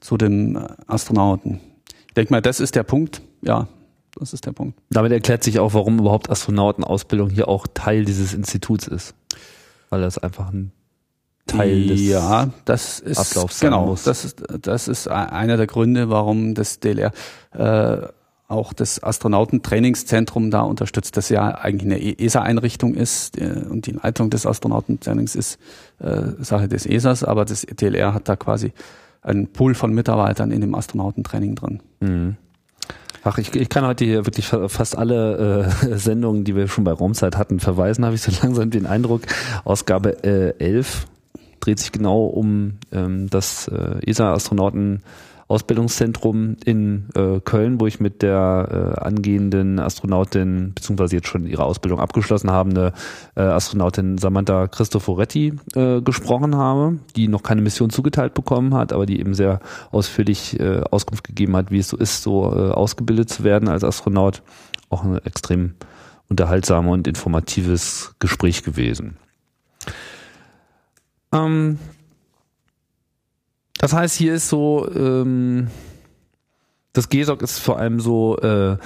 zu den Astronauten. Ich denke mal, das ist der Punkt. Ja, das ist der Punkt. Damit erklärt sich auch, warum überhaupt Astronautenausbildung hier auch Teil dieses Instituts ist. Weil das einfach ein Teil des ja, das ist, Ablaufs genau, muss. Das ist, das ist einer der Gründe, warum das DLR äh, auch das Astronautentrainingszentrum da unterstützt, das ja eigentlich eine ESA-Einrichtung ist und die Leitung des Astronautentrainings ist äh, Sache des ESAs, aber das DLR hat da quasi einen Pool von Mitarbeitern in dem Astronautentraining drin. Mhm. Ach, ich, ich kann heute hier wirklich fast alle äh, [laughs] Sendungen, die wir schon bei Raumzeit hatten, verweisen, habe ich so [laughs] langsam den Eindruck. Ausgabe äh, 11 dreht sich genau um ähm, das äh, ESA-Astronauten Ausbildungszentrum in äh, Köln, wo ich mit der äh, angehenden Astronautin, beziehungsweise jetzt schon ihre Ausbildung abgeschlossen habende äh, Astronautin Samantha Cristoforetti äh, gesprochen habe, die noch keine Mission zugeteilt bekommen hat, aber die eben sehr ausführlich äh, Auskunft gegeben hat, wie es so ist, so äh, ausgebildet zu werden als Astronaut. Auch ein extrem unterhaltsames und informatives Gespräch gewesen. Ähm, das heißt, hier ist so, ähm, das GESOC ist vor allem so äh,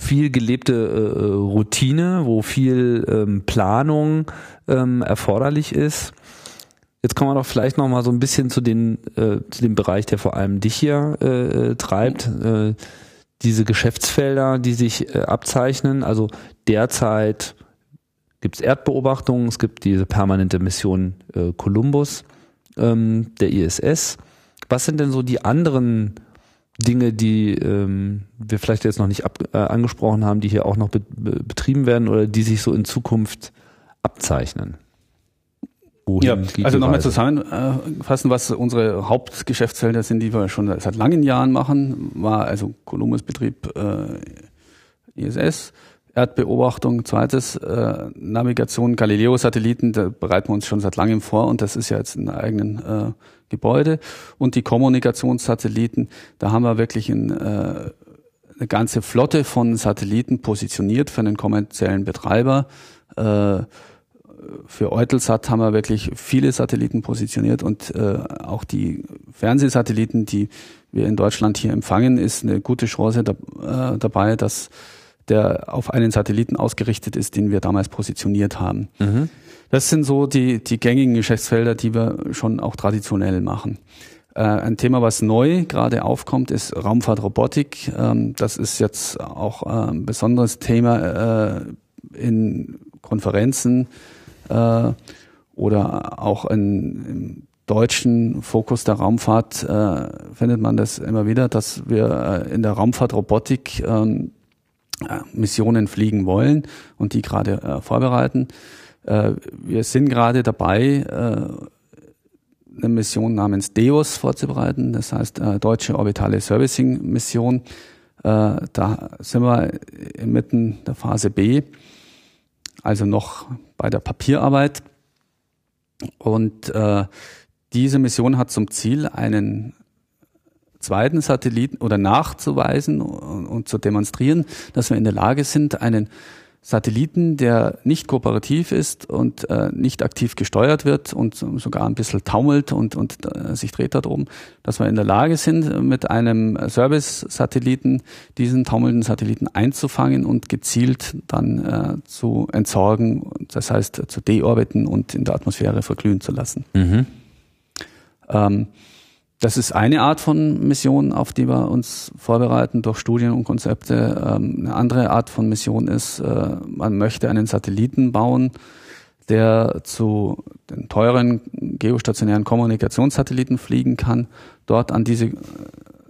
viel gelebte äh, Routine, wo viel ähm, Planung ähm, erforderlich ist. Jetzt kommen wir doch vielleicht noch mal so ein bisschen zu, den, äh, zu dem Bereich, der vor allem dich hier äh, treibt. Äh, diese Geschäftsfelder, die sich äh, abzeichnen. Also derzeit gibt es Erdbeobachtungen, es gibt diese permanente Mission äh, Columbus ähm, der ISS. Was sind denn so die anderen Dinge, die ähm, wir vielleicht jetzt noch nicht ab, äh, angesprochen haben, die hier auch noch be betrieben werden oder die sich so in Zukunft abzeichnen? Wohin ja, also nochmal zusammenfassen, was unsere Hauptgeschäftsfelder sind, die wir schon seit langen Jahren machen, war also Columbus-Betrieb äh, ISS, Erdbeobachtung, zweites äh, Navigation, Galileo-Satelliten, da bereiten wir uns schon seit langem vor und das ist ja jetzt in eigenen äh, Gebäude. Und die Kommunikationssatelliten, da haben wir wirklich ein, äh, eine ganze Flotte von Satelliten positioniert für einen kommerziellen Betreiber. Äh, für Eutelsat haben wir wirklich viele Satelliten positioniert und äh, auch die Fernsehsatelliten, die wir in Deutschland hier empfangen, ist eine gute Chance da, äh, dabei, dass der auf einen Satelliten ausgerichtet ist, den wir damals positioniert haben. Mhm. Das sind so die, die gängigen Geschäftsfelder, die wir schon auch traditionell machen. Äh, ein Thema, was neu gerade aufkommt, ist Raumfahrtrobotik. Ähm, das ist jetzt auch äh, ein besonderes Thema äh, in Konferenzen äh, oder auch in, im deutschen Fokus der Raumfahrt äh, findet man das immer wieder, dass wir äh, in der Raumfahrtrobotik ähm, Missionen fliegen wollen und die gerade äh, vorbereiten. Äh, wir sind gerade dabei, äh, eine Mission namens DEOS vorzubereiten, das heißt äh, Deutsche Orbitale Servicing Mission. Äh, da sind wir inmitten der Phase B, also noch bei der Papierarbeit. Und äh, diese Mission hat zum Ziel, einen zweiten Satelliten oder nachzuweisen und, und, zu demonstrieren, dass wir in der Lage sind, einen Satelliten, der nicht kooperativ ist und äh, nicht aktiv gesteuert wird und sogar ein bisschen taumelt und, und äh, sich dreht dort oben, dass wir in der Lage sind, mit einem Service-Satelliten diesen taumelnden Satelliten einzufangen und gezielt dann äh, zu entsorgen, das heißt zu deorbiten und in der Atmosphäre verglühen zu lassen. Mhm. Ähm, das ist eine Art von Mission, auf die wir uns vorbereiten durch Studien und Konzepte. Ähm, eine andere Art von Mission ist, äh, man möchte einen Satelliten bauen, der zu den teuren geostationären Kommunikationssatelliten fliegen kann, dort an diese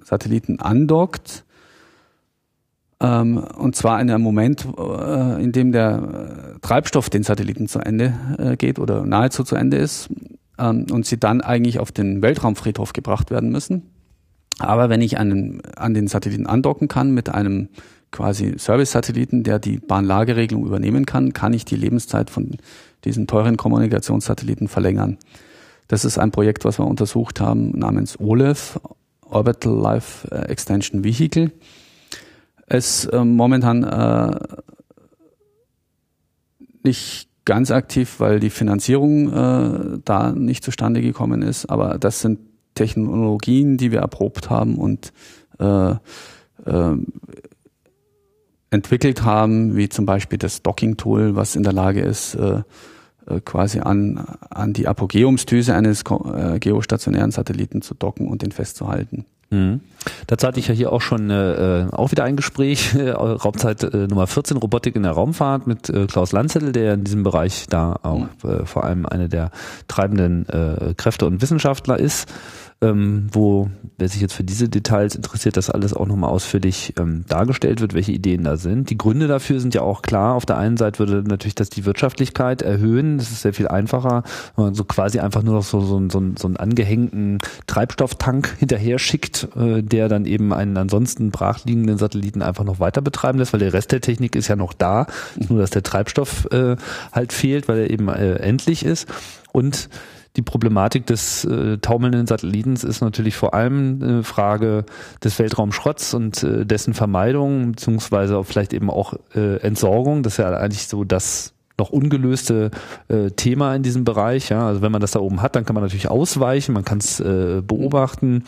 Satelliten andockt. Ähm, und zwar in einem Moment, äh, in dem der Treibstoff den Satelliten zu Ende äh, geht oder nahezu zu Ende ist ähm, und sie dann eigentlich auf den Weltraumfriedhof gebracht werden müssen. Aber wenn ich einen, an den Satelliten andocken kann mit einem quasi Service-Satelliten, der die Bahnlageregelung übernehmen kann, kann ich die Lebenszeit von diesen teuren Kommunikationssatelliten verlängern. Das ist ein Projekt, was wir untersucht haben, namens OLEV, Orbital Life Extension Vehicle. Es äh, momentan äh, nicht ganz aktiv, weil die Finanzierung äh, da nicht zustande gekommen ist. Aber das sind Technologien, die wir erprobt haben und äh, äh, entwickelt haben, wie zum Beispiel das Docking-Tool, was in der Lage ist, äh, äh quasi an, an die Apogeumsdüse eines äh, geostationären Satelliten zu docken und den festzuhalten. Mhm. Dazu hatte ich ja hier auch schon äh, auch wieder ein Gespräch, [laughs] äh, Raumzeit äh, Nummer 14, Robotik in der Raumfahrt mit äh, Klaus Landzettel, der in diesem Bereich da auch mhm. äh, vor allem eine der treibenden äh, Kräfte und Wissenschaftler ist ähm, wo, wer sich jetzt für diese Details interessiert, das alles auch nochmal ausführlich ähm, dargestellt wird, welche Ideen da sind. Die Gründe dafür sind ja auch klar. Auf der einen Seite würde natürlich das die Wirtschaftlichkeit erhöhen. Das ist sehr viel einfacher, wenn man so quasi einfach nur noch so, so, so, so einen angehängten Treibstofftank hinterher schickt, äh, der dann eben einen ansonsten brachliegenden Satelliten einfach noch weiter betreiben lässt, weil der Rest der Technik ist ja noch da. Nur, dass der Treibstoff äh, halt fehlt, weil er eben äh, endlich ist. Und die Problematik des äh, taumelnden Satellitens ist natürlich vor allem eine Frage des Weltraumschrotts und äh, dessen Vermeidung, beziehungsweise vielleicht eben auch äh, Entsorgung. Das ist ja eigentlich so das noch ungelöste äh, Thema in diesem Bereich. Ja? Also wenn man das da oben hat, dann kann man natürlich ausweichen, man kann es äh, beobachten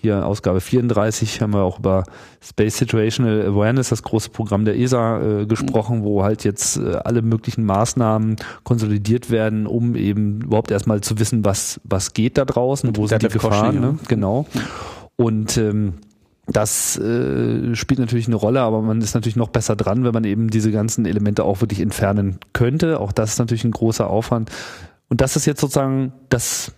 hier Ausgabe 34 haben wir auch über Space Situational Awareness, das große Programm der ESA, äh, gesprochen, wo halt jetzt äh, alle möglichen Maßnahmen konsolidiert werden, um eben überhaupt erstmal zu wissen, was, was geht da draußen, wo sind die Gefahren. Ne? Genau. Und ähm, das äh, spielt natürlich eine Rolle, aber man ist natürlich noch besser dran, wenn man eben diese ganzen Elemente auch wirklich entfernen könnte. Auch das ist natürlich ein großer Aufwand. Und das ist jetzt sozusagen das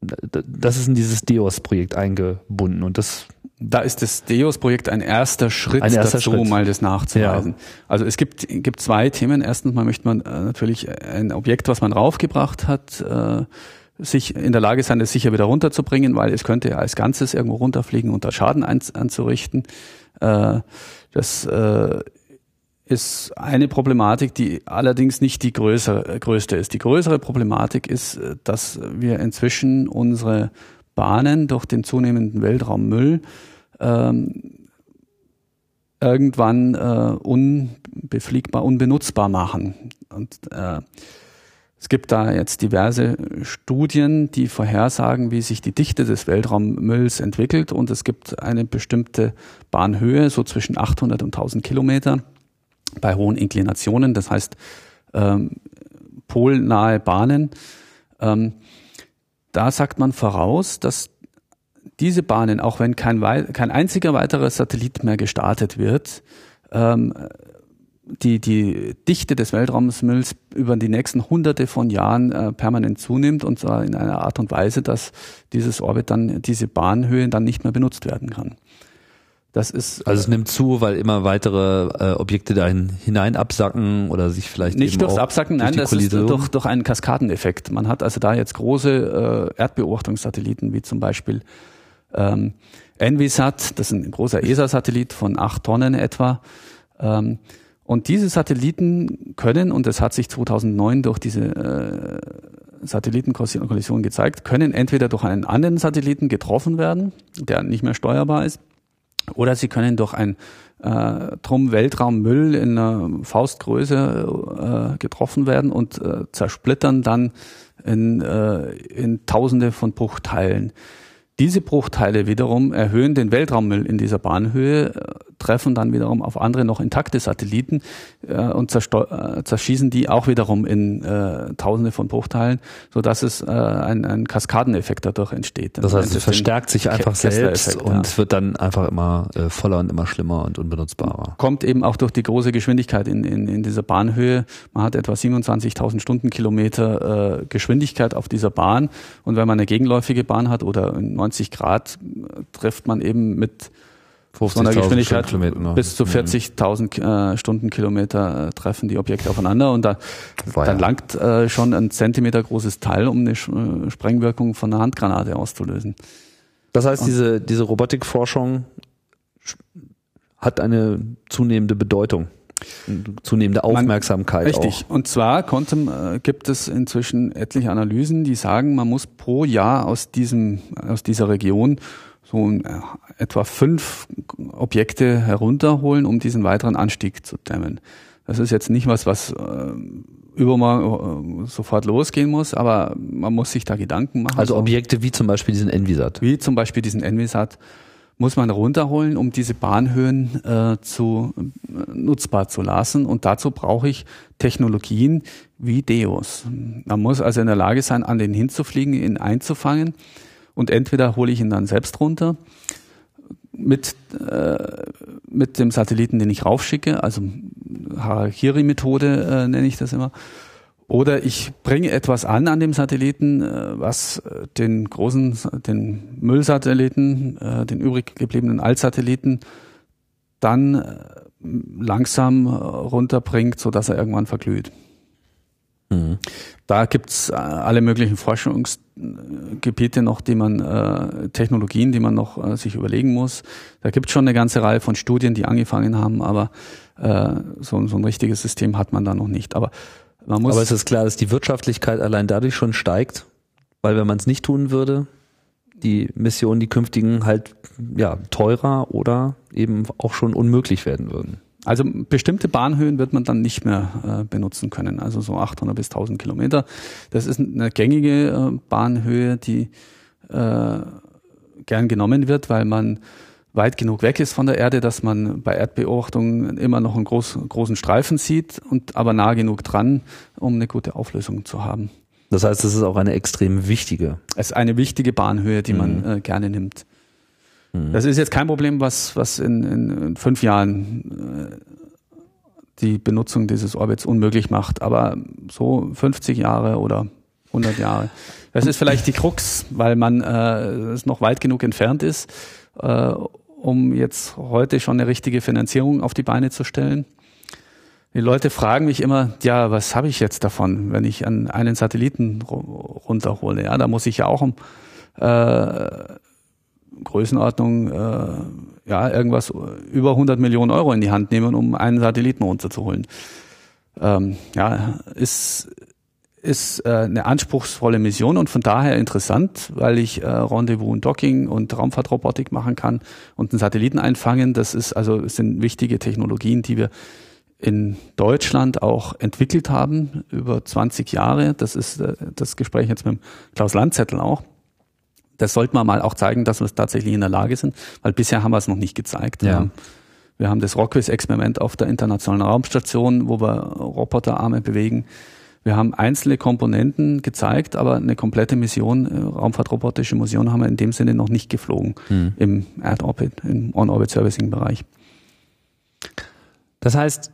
das ist in dieses DEOS-Projekt eingebunden und das da ist das DEOS-Projekt ein erster Schritt ein erster dazu, Schritt. mal das nachzuweisen. Ja. Also es gibt, gibt zwei Themen. Erstens mal möchte man äh, natürlich ein Objekt, was man raufgebracht hat, äh, sich in der Lage sein, es sicher wieder runterzubringen, weil es könnte ja als Ganzes irgendwo runterfliegen und da Schaden anzurichten. Äh, das ist eine Problematik, die allerdings nicht die größere, größte ist. Die größere Problematik ist, dass wir inzwischen unsere Bahnen durch den zunehmenden Weltraummüll ähm, irgendwann äh, unbefliegbar, unbenutzbar machen. Und äh, es gibt da jetzt diverse Studien, die vorhersagen, wie sich die Dichte des Weltraummülls entwickelt. Und es gibt eine bestimmte Bahnhöhe, so zwischen 800 und 1000 Kilometer bei hohen Inklinationen, das heißt ähm, polnahe Bahnen. Ähm, da sagt man voraus, dass diese Bahnen, auch wenn kein, kein einziger weiterer Satellit mehr gestartet wird, ähm, die, die Dichte des Weltraumsmülls über die nächsten hunderte von Jahren äh, permanent zunimmt und zwar in einer Art und Weise, dass dieses Orbit dann, diese Bahnhöhe dann nicht mehr benutzt werden kann. Das ist also es nimmt zu, weil immer weitere äh, Objekte dahin hinein absacken oder sich vielleicht nicht durchs Absacken, durch nein, das ist durch, durch einen Kaskadeneffekt. Man hat also da jetzt große äh, Erdbeobachtungssatelliten wie zum Beispiel ähm, Envisat, das ist ein großer ESA-Satellit von acht Tonnen etwa. Ähm, und diese Satelliten können, und das hat sich 2009 durch diese äh, Satellitenkollision gezeigt, können entweder durch einen anderen Satelliten getroffen werden, der nicht mehr steuerbar ist, Oder Sie können durch ein äh, drum Weltraummüll in einer Faustgröße äh, getroffen werden und äh, zersplittern dann in, äh, in Tausende von Bruchteilen. Diese Bruchteile wiederum erhöhen den Weltraummüll in dieser Bahnhöhe, äh, treffen dann wiederum auf andere noch intakte Satelliten äh, und äh, zerschießen die auch wiederum in äh, Tausende von Bruchteilen, so dass es äh, ein, ein Kaskadeneffekt dadurch entsteht. Das heißt, es verstärkt sich einfach selbst und ja. wird dann einfach immer äh, voller und immer schlimmer und unbenutzbarer. Kommt eben auch durch die große Geschwindigkeit in, in, in dieser Bahnhöhe. Man hat etwa 27.000 Stundenkilometer äh, Geschwindigkeit auf dieser Bahn und wenn man eine gegenläufige Bahn hat oder 90 Grad, äh, trifft man eben mit so einer Geschwindigkeit bis zu 40.000 mhm. äh, Stundenkilometer äh, treffen die Objekte aufeinander und da, dann langt äh, schon ein Zentimeter großes Teil, um eine äh, Sprengwirkung von einer Handgranate auszulösen. Das heißt, und diese, diese Robotikforschung hat eine zunehmende Bedeutung zunehmende Aufmerksamkeit. Man, richtig. Auch. Und zwar Quantum, äh, gibt es inzwischen etliche Analysen, die sagen, man muss pro Jahr aus diesem aus dieser Region so äh, etwa fünf Objekte herunterholen, um diesen weiteren Anstieg zu dämmen. Das ist jetzt nicht was, was äh, übermorgen äh, sofort losgehen muss, aber man muss sich da Gedanken machen. Also Objekte wie zum Beispiel diesen Envisat. Wie zum Beispiel diesen Envisat muss man runterholen, um diese Bahnhöhen äh, zu äh, nutzbar zu lassen. Und dazu brauche ich Technologien wie Deos. Man muss also in der Lage sein, an den hinzufliegen, ihn einzufangen und entweder hole ich ihn dann selbst runter mit, äh, mit dem Satelliten, den ich raufschicke, also Harakiri-Methode äh, nenne ich das immer, oder ich bringe etwas an an dem Satelliten, äh, was äh, den großen, den Müllsatelliten, äh, den übrig gebliebenen Altsatelliten dann langsam runterbringt, so dass er irgendwann verglüht. Mhm. Da gibt's alle möglichen Forschungs Gebiete noch, die man, äh, Technologien, die man noch äh, sich überlegen muss. Da gibt es schon eine ganze Reihe von Studien, die angefangen haben, aber äh, so, so ein richtiges System hat man da noch nicht. Aber man muss. Aber es ist klar, dass die Wirtschaftlichkeit allein dadurch schon steigt, weil wenn man es nicht tun würde, die Missionen, die künftigen halt ja teurer oder eben auch schon unmöglich werden würden. Also bestimmte Bahnhöhen wird man dann nicht mehr äh, benutzen können, also so 800 bis 1000 Kilometer. Das ist eine gängige äh, Bahnhöhe, die äh, gern genommen wird, weil man weit genug weg ist von der Erde, dass man bei Erdbeobachtung immer noch einen groß, großen Streifen sieht und aber nah genug dran, um eine gute Auflösung zu haben. Das heißt, es ist auch eine extrem wichtige. Es ist eine wichtige Bahnhöhe, die mhm. man äh, gerne nimmt. Mhm. Das ist jetzt kein Problem, was, was in, in fünf Jahren äh, die Benutzung dieses Orbits unmöglich macht, aber so 50 Jahre oder 100 Jahre. Das ist vielleicht die Krux, weil man äh, es noch weit genug entfernt ist, äh, um jetzt heute schon eine richtige Finanzierung auf die Beine zu stellen. Die Leute fragen mich immer, ja, was habe ich jetzt davon, wenn ich an einen Satelliten runterhole? Ja, da muss ich ja auch um, äh, Größenordnung, äh, ja, irgendwas über 100 Millionen Euro in die Hand nehmen, um einen Satelliten runterzuholen. Ähm, ja, ist, ist äh, eine anspruchsvolle Mission und von daher interessant, weil ich äh, Rendezvous und Docking und Raumfahrtrobotik machen kann und einen Satelliten einfangen. Das ist also das sind wichtige Technologien, die wir in Deutschland auch entwickelt haben über 20 Jahre. Das ist äh, das Gespräch jetzt mit Klaus Landzettel auch das sollte man mal auch zeigen, dass wir es tatsächlich in der Lage sind, weil bisher haben wir es noch nicht gezeigt. Ja. Wir, haben, wir haben das Rockwitz-Experiment auf der internationalen Raumstation, wo wir Roboterarme bewegen. Wir haben einzelne Komponenten gezeigt, aber eine komplette Mission, äh, raumfahrtrobotische Mission, haben wir in dem Sinne noch nicht geflogen hm. im Erd-Orbit, im On-Orbit-Servicing-Bereich. Das heißt,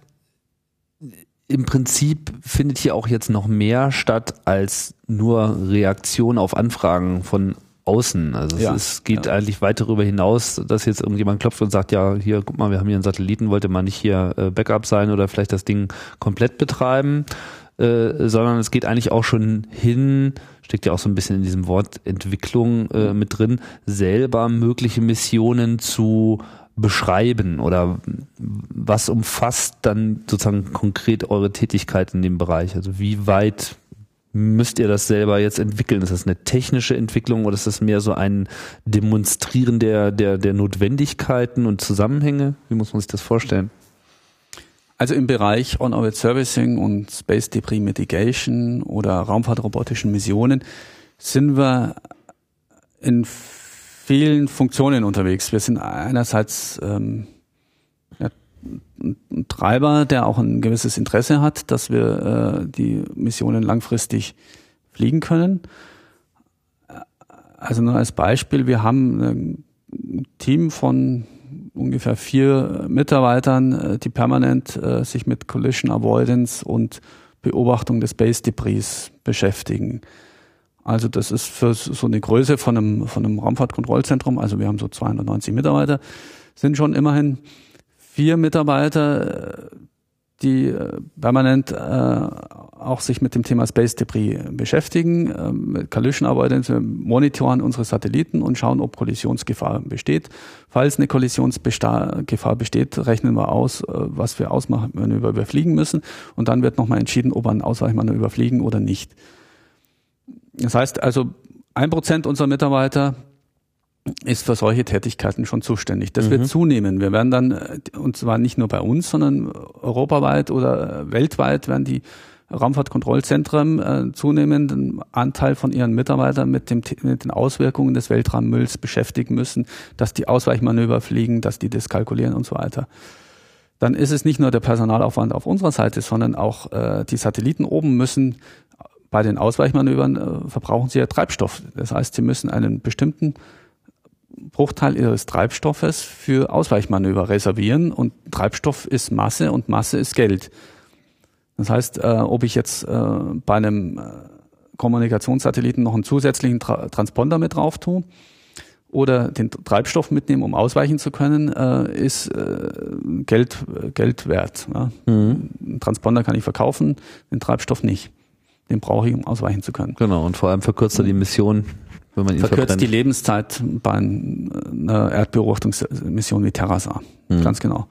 im Prinzip findet hier auch jetzt noch mehr statt als nur Reaktion auf Anfragen von außen. Also ja. es, es, geht ja. eigentlich weit darüber hinaus, dass jetzt irgendjemand klopft und sagt, ja, hier, guck mal, wir haben hier einen Satelliten, wollte man nicht hier äh, Backup sein oder vielleicht das Ding komplett betreiben, äh, sondern es geht eigentlich auch schon hin, steckt ja auch so ein bisschen in diesem Wort Entwicklung äh, mit drin, selber mögliche Missionen zu beschreiben oder was umfasst dann sozusagen konkret eure Tätigkeit in dem Bereich? Also wie weit müsst ihr das selber jetzt entwickeln? Ist das eine technische Entwicklung oder ist das mehr so ein Demonstrieren der, der, der Notwendigkeiten und Zusammenhänge? Wie muss man sich das vorstellen? Also im Bereich On-Orbit Servicing und Space Debris Mitigation oder raumfahrtrobotischen Missionen sind wir in vielen Funktionen unterwegs. Wir sind einerseits ähm, Treiber, der auch ein gewisses Interesse hat, dass wir äh, die Missionen langfristig fliegen können. Also nur als Beispiel, wir haben ein Team von ungefähr vier Mitarbeitern, äh, die permanent äh, sich mit Collision Avoidance und Beobachtung des Base Debris beschäftigen. Also das ist für so eine Größe von einem, von einem Raumfahrtkontrollzentrum, also wir haben so 290 Mitarbeiter, sind schon immerhin vier Mitarbeiter, die äh, permanent äh, auch sich mit dem Thema Space Debris beschäftigen. Äh, mit Collision arbeiten wir monitoren unsere Satelliten und schauen, ob Kollisionsgefahr besteht. Falls eine Kollisionsgefahr besteht, rechnen wir aus, äh, was für Ausweichmanöver wir fliegen müssen und dann wird nochmal entschieden, ob wir ein Ausweichmanöver fliegen oder nicht. Das heißt also, ein Prozent unserer Mitarbeiter ist für solche Tätigkeiten schon zuständig. Das mhm. wird zunehmen. Wir werden dann, äh, und zwar nicht nur bei uns, sondern europaweit oder äh, weltweit werden die Raumfahrtkontrollzentren äh, zunehmenden Anteil von ihren Mitarbeitern mit, dem, mit den Auswirkungen des Weltraummülls beschäftigen müssen, dass die Ausweichmanöver fliegen, dass die das kalkulieren und so weiter. Dann ist es nicht nur der Personalaufwand auf unserer Seite, sondern auch äh, die Satelliten oben müssen bei den Ausweichmanövern äh, verbrauchen sie ja Treibstoff. Das heißt, sie müssen einen bestimmten Bruchteil ihres Treibstoffes für Ausweichmanöver reservieren und Treibstoff ist Masse und Masse ist Geld. Das heißt, äh, ob ich jetzt äh, bei einem äh, Kommunikationssatelliten noch einen zusätzlichen Tra Transponder mit drauf tue oder den Treibstoff mitnehme, um ausweichen zu können, äh, ist äh, Geld, Geld wert. Ja. Mhm. Einen Transponder kann ich verkaufen, den Treibstoff nicht. Den brauche ich, um ausweichen zu können. Genau, und vor allem verkürzt er die Mission wenn man ihn verkürzt verbrennt. die Lebenszeit bei einer Erdbeobachtungsmission wie Terrasar. Mhm. Ganz genau.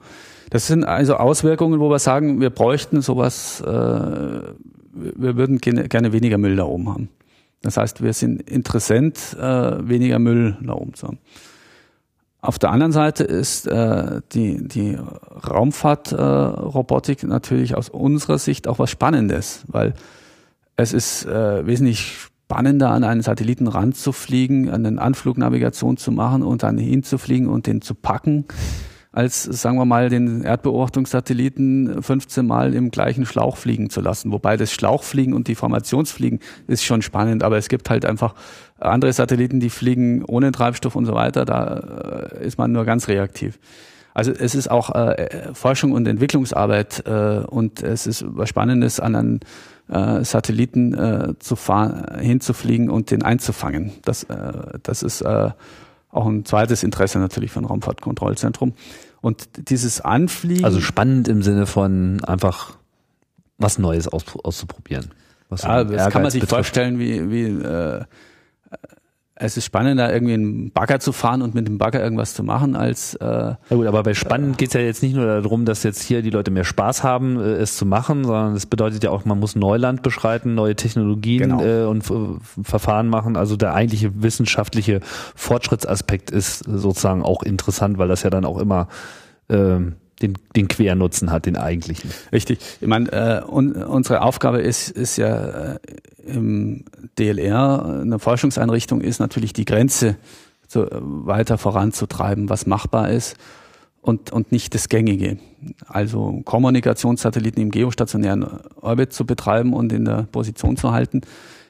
Das sind also Auswirkungen, wo wir sagen, wir bräuchten sowas, äh, wir würden gerne weniger Müll da oben haben. Das heißt, wir sind Interessent, äh, weniger Müll da oben zu haben. Auf der anderen Seite ist äh, die, die Raumfahrtrobotik natürlich aus unserer Sicht auch was Spannendes, weil es ist äh, wesentlich spannender, an einen Satelliten ranzufliegen, eine Anflugnavigation zu machen und dann hinzufliegen und den zu packen, als, sagen wir mal, den Erdbeobachtungssatelliten 15 Mal im gleichen Schlauch fliegen zu lassen. Wobei das Schlauchfliegen und die Formationsfliegen ist schon spannend, aber es gibt halt einfach andere Satelliten, die fliegen ohne Treibstoff und so weiter. Da äh, ist man nur ganz reaktiv. Also es ist auch äh, Forschung und Entwicklungsarbeit äh, und es ist was Spannendes an einen äh, Satelliten äh, zu fahren, hinzufliegen und den einzufangen. Das, äh, das ist äh, auch ein zweites Interesse natürlich von Raumfahrtkontrollzentrum. Und dieses Anfliegen. Also spannend im Sinne von einfach was Neues aus, auszuprobieren. Was ja, das kann man sich betrifft. vorstellen, wie, wie äh, es ist spannender, irgendwie einen Bagger zu fahren und mit dem Bagger irgendwas zu machen, als äh, Ja gut, aber bei spannend äh, geht es ja jetzt nicht nur darum, dass jetzt hier die Leute mehr Spaß haben, äh, es zu machen, sondern es bedeutet ja auch, man muss Neuland beschreiten, neue Technologien genau. äh, und Verfahren machen. Also der eigentliche wissenschaftliche Fortschrittsaspekt ist sozusagen auch interessant, weil das ja dann auch immer ähm, den, den Quernutzen hat, den eigentlichen. Richtig. Ich meine, äh, un, unsere Aufgabe ist, ist ja äh, im DLR, eine Forschungseinrichtung, ist natürlich die Grenze zu, weiter voranzutreiben, was machbar ist und, und nicht das Gängige. Also Kommunikationssatelliten im geostationären Orbit zu betreiben und in der Position zu halten,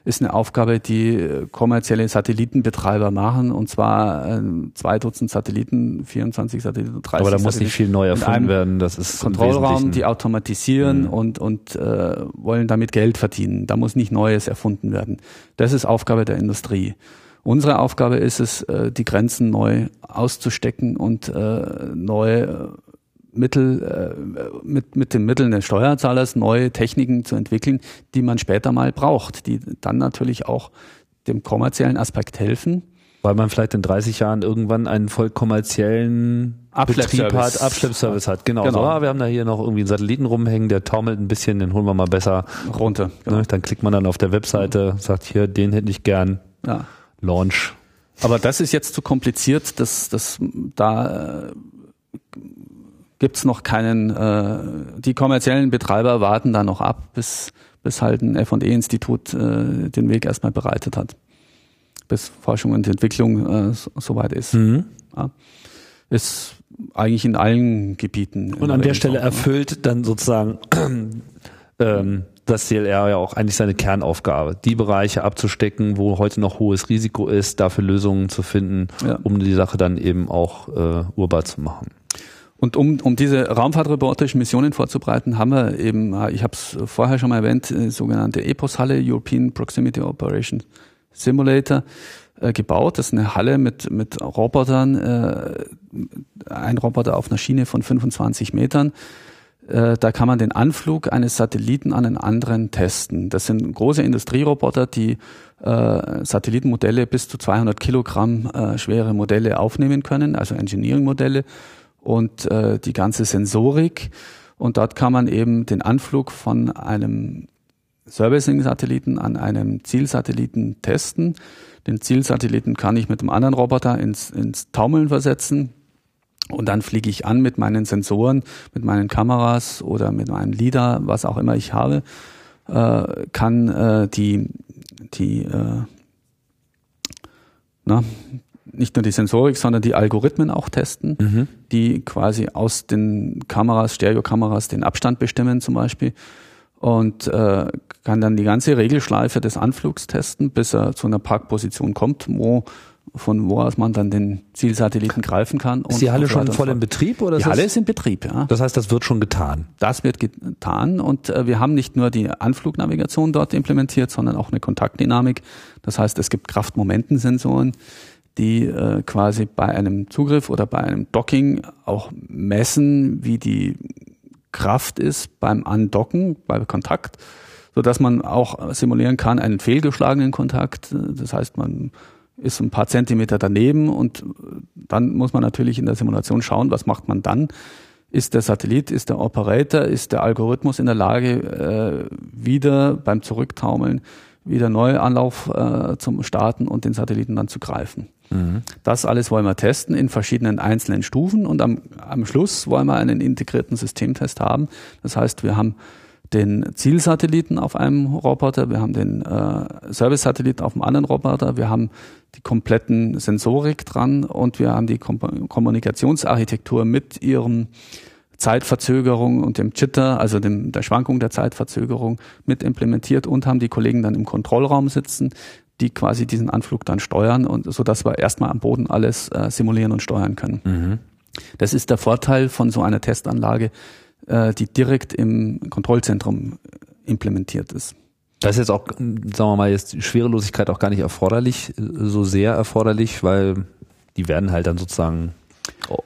ist eine Aufgabe, die äh, kommerzielle Satellitenbetreiber machen, und zwar äh, zwei Dutzend Satelliten, 24 Satelliten, 30 Aber da muss nicht viel neu erfunden werden. Das ist Kontrollraum, die automatisieren mhm. und, und äh, wollen damit Geld verdienen. Da muss nicht Neues erfunden werden. Das ist Aufgabe der Industrie. Unsere Aufgabe ist es, äh, die Grenzen neu auszustecken und äh, neu Mittel, äh, mit, mit den Mitteln des Steuerzahlers neue Techniken zu entwickeln, die man später mal braucht, die dann natürlich auch dem kommerziellen Aspekt helfen. Weil man vielleicht in 30 Jahren irgendwann einen voll kommerziellen Betrieb hat, Abschleppservice hat. Genau. genau. So, ah, wir haben da hier noch irgendwie einen Satelliten rumhängen, der taumelt ein bisschen, den holen wir mal besser runter. Genau. Dann klickt man dann auf der Webseite, sagt hier, den hätte ich gern. Ja. Launch. Aber das ist jetzt zu kompliziert, dass, dass da äh, gibt's noch keinen, äh, die kommerziellen Betreiber warten da noch ab, bis, bis halt ein F&E-Institut äh, den Weg erstmal bereitet hat bis Forschung und Entwicklung äh, soweit ist. Mhm. Ja. Ist eigentlich in allen Gebieten. Und an der Stelle auch, erfüllt dann sozusagen [clears throat] ähm, das CLR ja auch eigentlich seine Kernaufgabe, die Bereiche abzustecken, wo heute noch hohes Risiko ist, dafür Lösungen zu finden, ja. um die Sache dann eben auch äh, urbar zu machen. Und um, um diese raumfahrtreporterischen Missionen vorzubereiten, haben wir eben, ich habe es vorher schon mal erwähnt, äh, sogenannte EPOS-Halle, European Proximity Operation Simulator äh, gebaut. Das ist eine Halle mit, mit Robotern, äh, ein Roboter auf einer Schiene von 25 Metern. Äh, da kann man den Anflug eines Satelliten an einen anderen testen. Das sind große Industrieroboter, die äh, Satellitenmodelle bis zu 200 Kilogramm äh, schwere Modelle aufnehmen können, also Engineering-Modelle und äh, die ganze Sensorik. Und dort kann man eben den Anflug von einem Servicing-Satelliten an einem Zielsatelliten testen. Den Zielsatelliten kann ich mit einem anderen Roboter ins, ins Taumeln versetzen. Und dann fliege ich an mit meinen Sensoren, mit meinen Kameras oder mit meinem LIDAR, was auch immer ich habe, äh, kann äh, die, die äh, na, nicht nur die Sensorik, sondern die Algorithmen auch testen, mhm. die quasi aus den Kameras, Stereokameras den Abstand bestimmen zum Beispiel und äh, kann dann die ganze Regelschleife des Anflugs testen, bis er zu einer Parkposition kommt, wo von wo aus man dann den Zielsatelliten greifen kann. Ist die Halle schon voll in Betrieb oder? Die Halle ist in Betrieb, ja. Das heißt, das wird schon getan. Das wird getan und äh, wir haben nicht nur die Anflugnavigation dort implementiert, sondern auch eine Kontaktdynamik. Das heißt, es gibt Kraftmomentensensoren, die äh, quasi bei einem Zugriff oder bei einem Docking auch messen, wie die Kraft ist beim Andocken, bei Kontakt, so dass man auch simulieren kann einen fehlgeschlagenen Kontakt. Das heißt, man ist ein paar Zentimeter daneben und dann muss man natürlich in der Simulation schauen, was macht man dann? Ist der Satellit, ist der Operator, ist der Algorithmus in der Lage, äh, wieder beim Zurücktaumeln wieder Neuanlauf äh, zum Starten und den Satelliten dann zu greifen? Das alles wollen wir testen in verschiedenen einzelnen Stufen und am, am Schluss wollen wir einen integrierten Systemtest haben. Das heißt, wir haben den Zielsatelliten auf einem Roboter, wir haben den äh, Service-Satelliten auf einem anderen Roboter, wir haben die kompletten Sensorik dran und wir haben die Kom Kommunikationsarchitektur mit ihrem Zeitverzögerung und dem Jitter, also dem, der Schwankung der Zeitverzögerung mit implementiert und haben die Kollegen dann im Kontrollraum sitzen, die quasi diesen Anflug dann steuern und so dass wir erstmal am Boden alles äh, simulieren und steuern können. Mhm. Das ist der Vorteil von so einer Testanlage, äh, die direkt im Kontrollzentrum implementiert ist. Das ist jetzt auch, sagen wir mal, jetzt Schwerelosigkeit auch gar nicht erforderlich, so sehr erforderlich, weil die werden halt dann sozusagen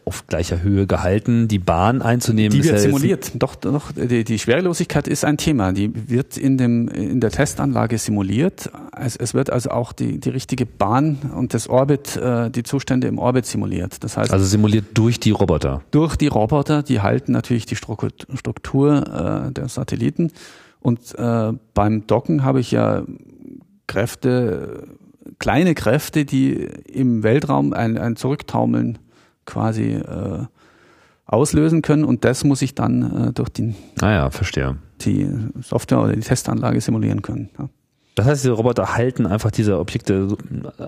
auf gleicher Höhe gehalten, die Bahn einzunehmen. Die wird ja simuliert. Doch, doch, die, die, Schwerelosigkeit ist ein Thema. Die wird in dem, in der Testanlage simuliert. Es, es wird also auch die, die richtige Bahn und das Orbit, äh, die Zustände im Orbit simuliert. Das heißt. Also simuliert durch die Roboter. Durch die Roboter, die halten natürlich die Struktur äh, der Satelliten. Und äh, beim Docken habe ich ja Kräfte, kleine Kräfte, die im Weltraum ein, ein Zurücktaumeln quasi äh, auslösen können und das muss ich dann äh, durch die, ah ja, verstehe. die Software oder die Testanlage simulieren können. Ja. Das heißt, diese Roboter halten einfach diese Objekte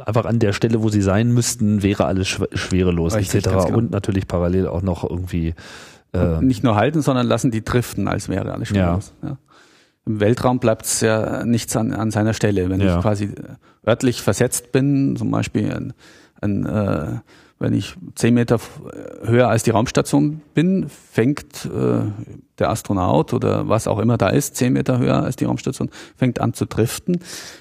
einfach an der Stelle, wo sie sein müssten, wäre alles schwerelos Richtig, etc. Genau. Und natürlich parallel auch noch irgendwie äh, nicht nur halten, sondern lassen die driften, als wäre alles schwerelos. Ja. ja. Im Weltraum bleibt es ja nichts an, an seiner Stelle. Wenn ja. ich quasi örtlich versetzt bin, zum Beispiel ein, ein äh, wenn ich zehn Meter höher als die Raumstation bin, fängt äh, der Astronaut oder was auch immer da ist, zehn Meter höher als die Raumstation, fängt an zu driften.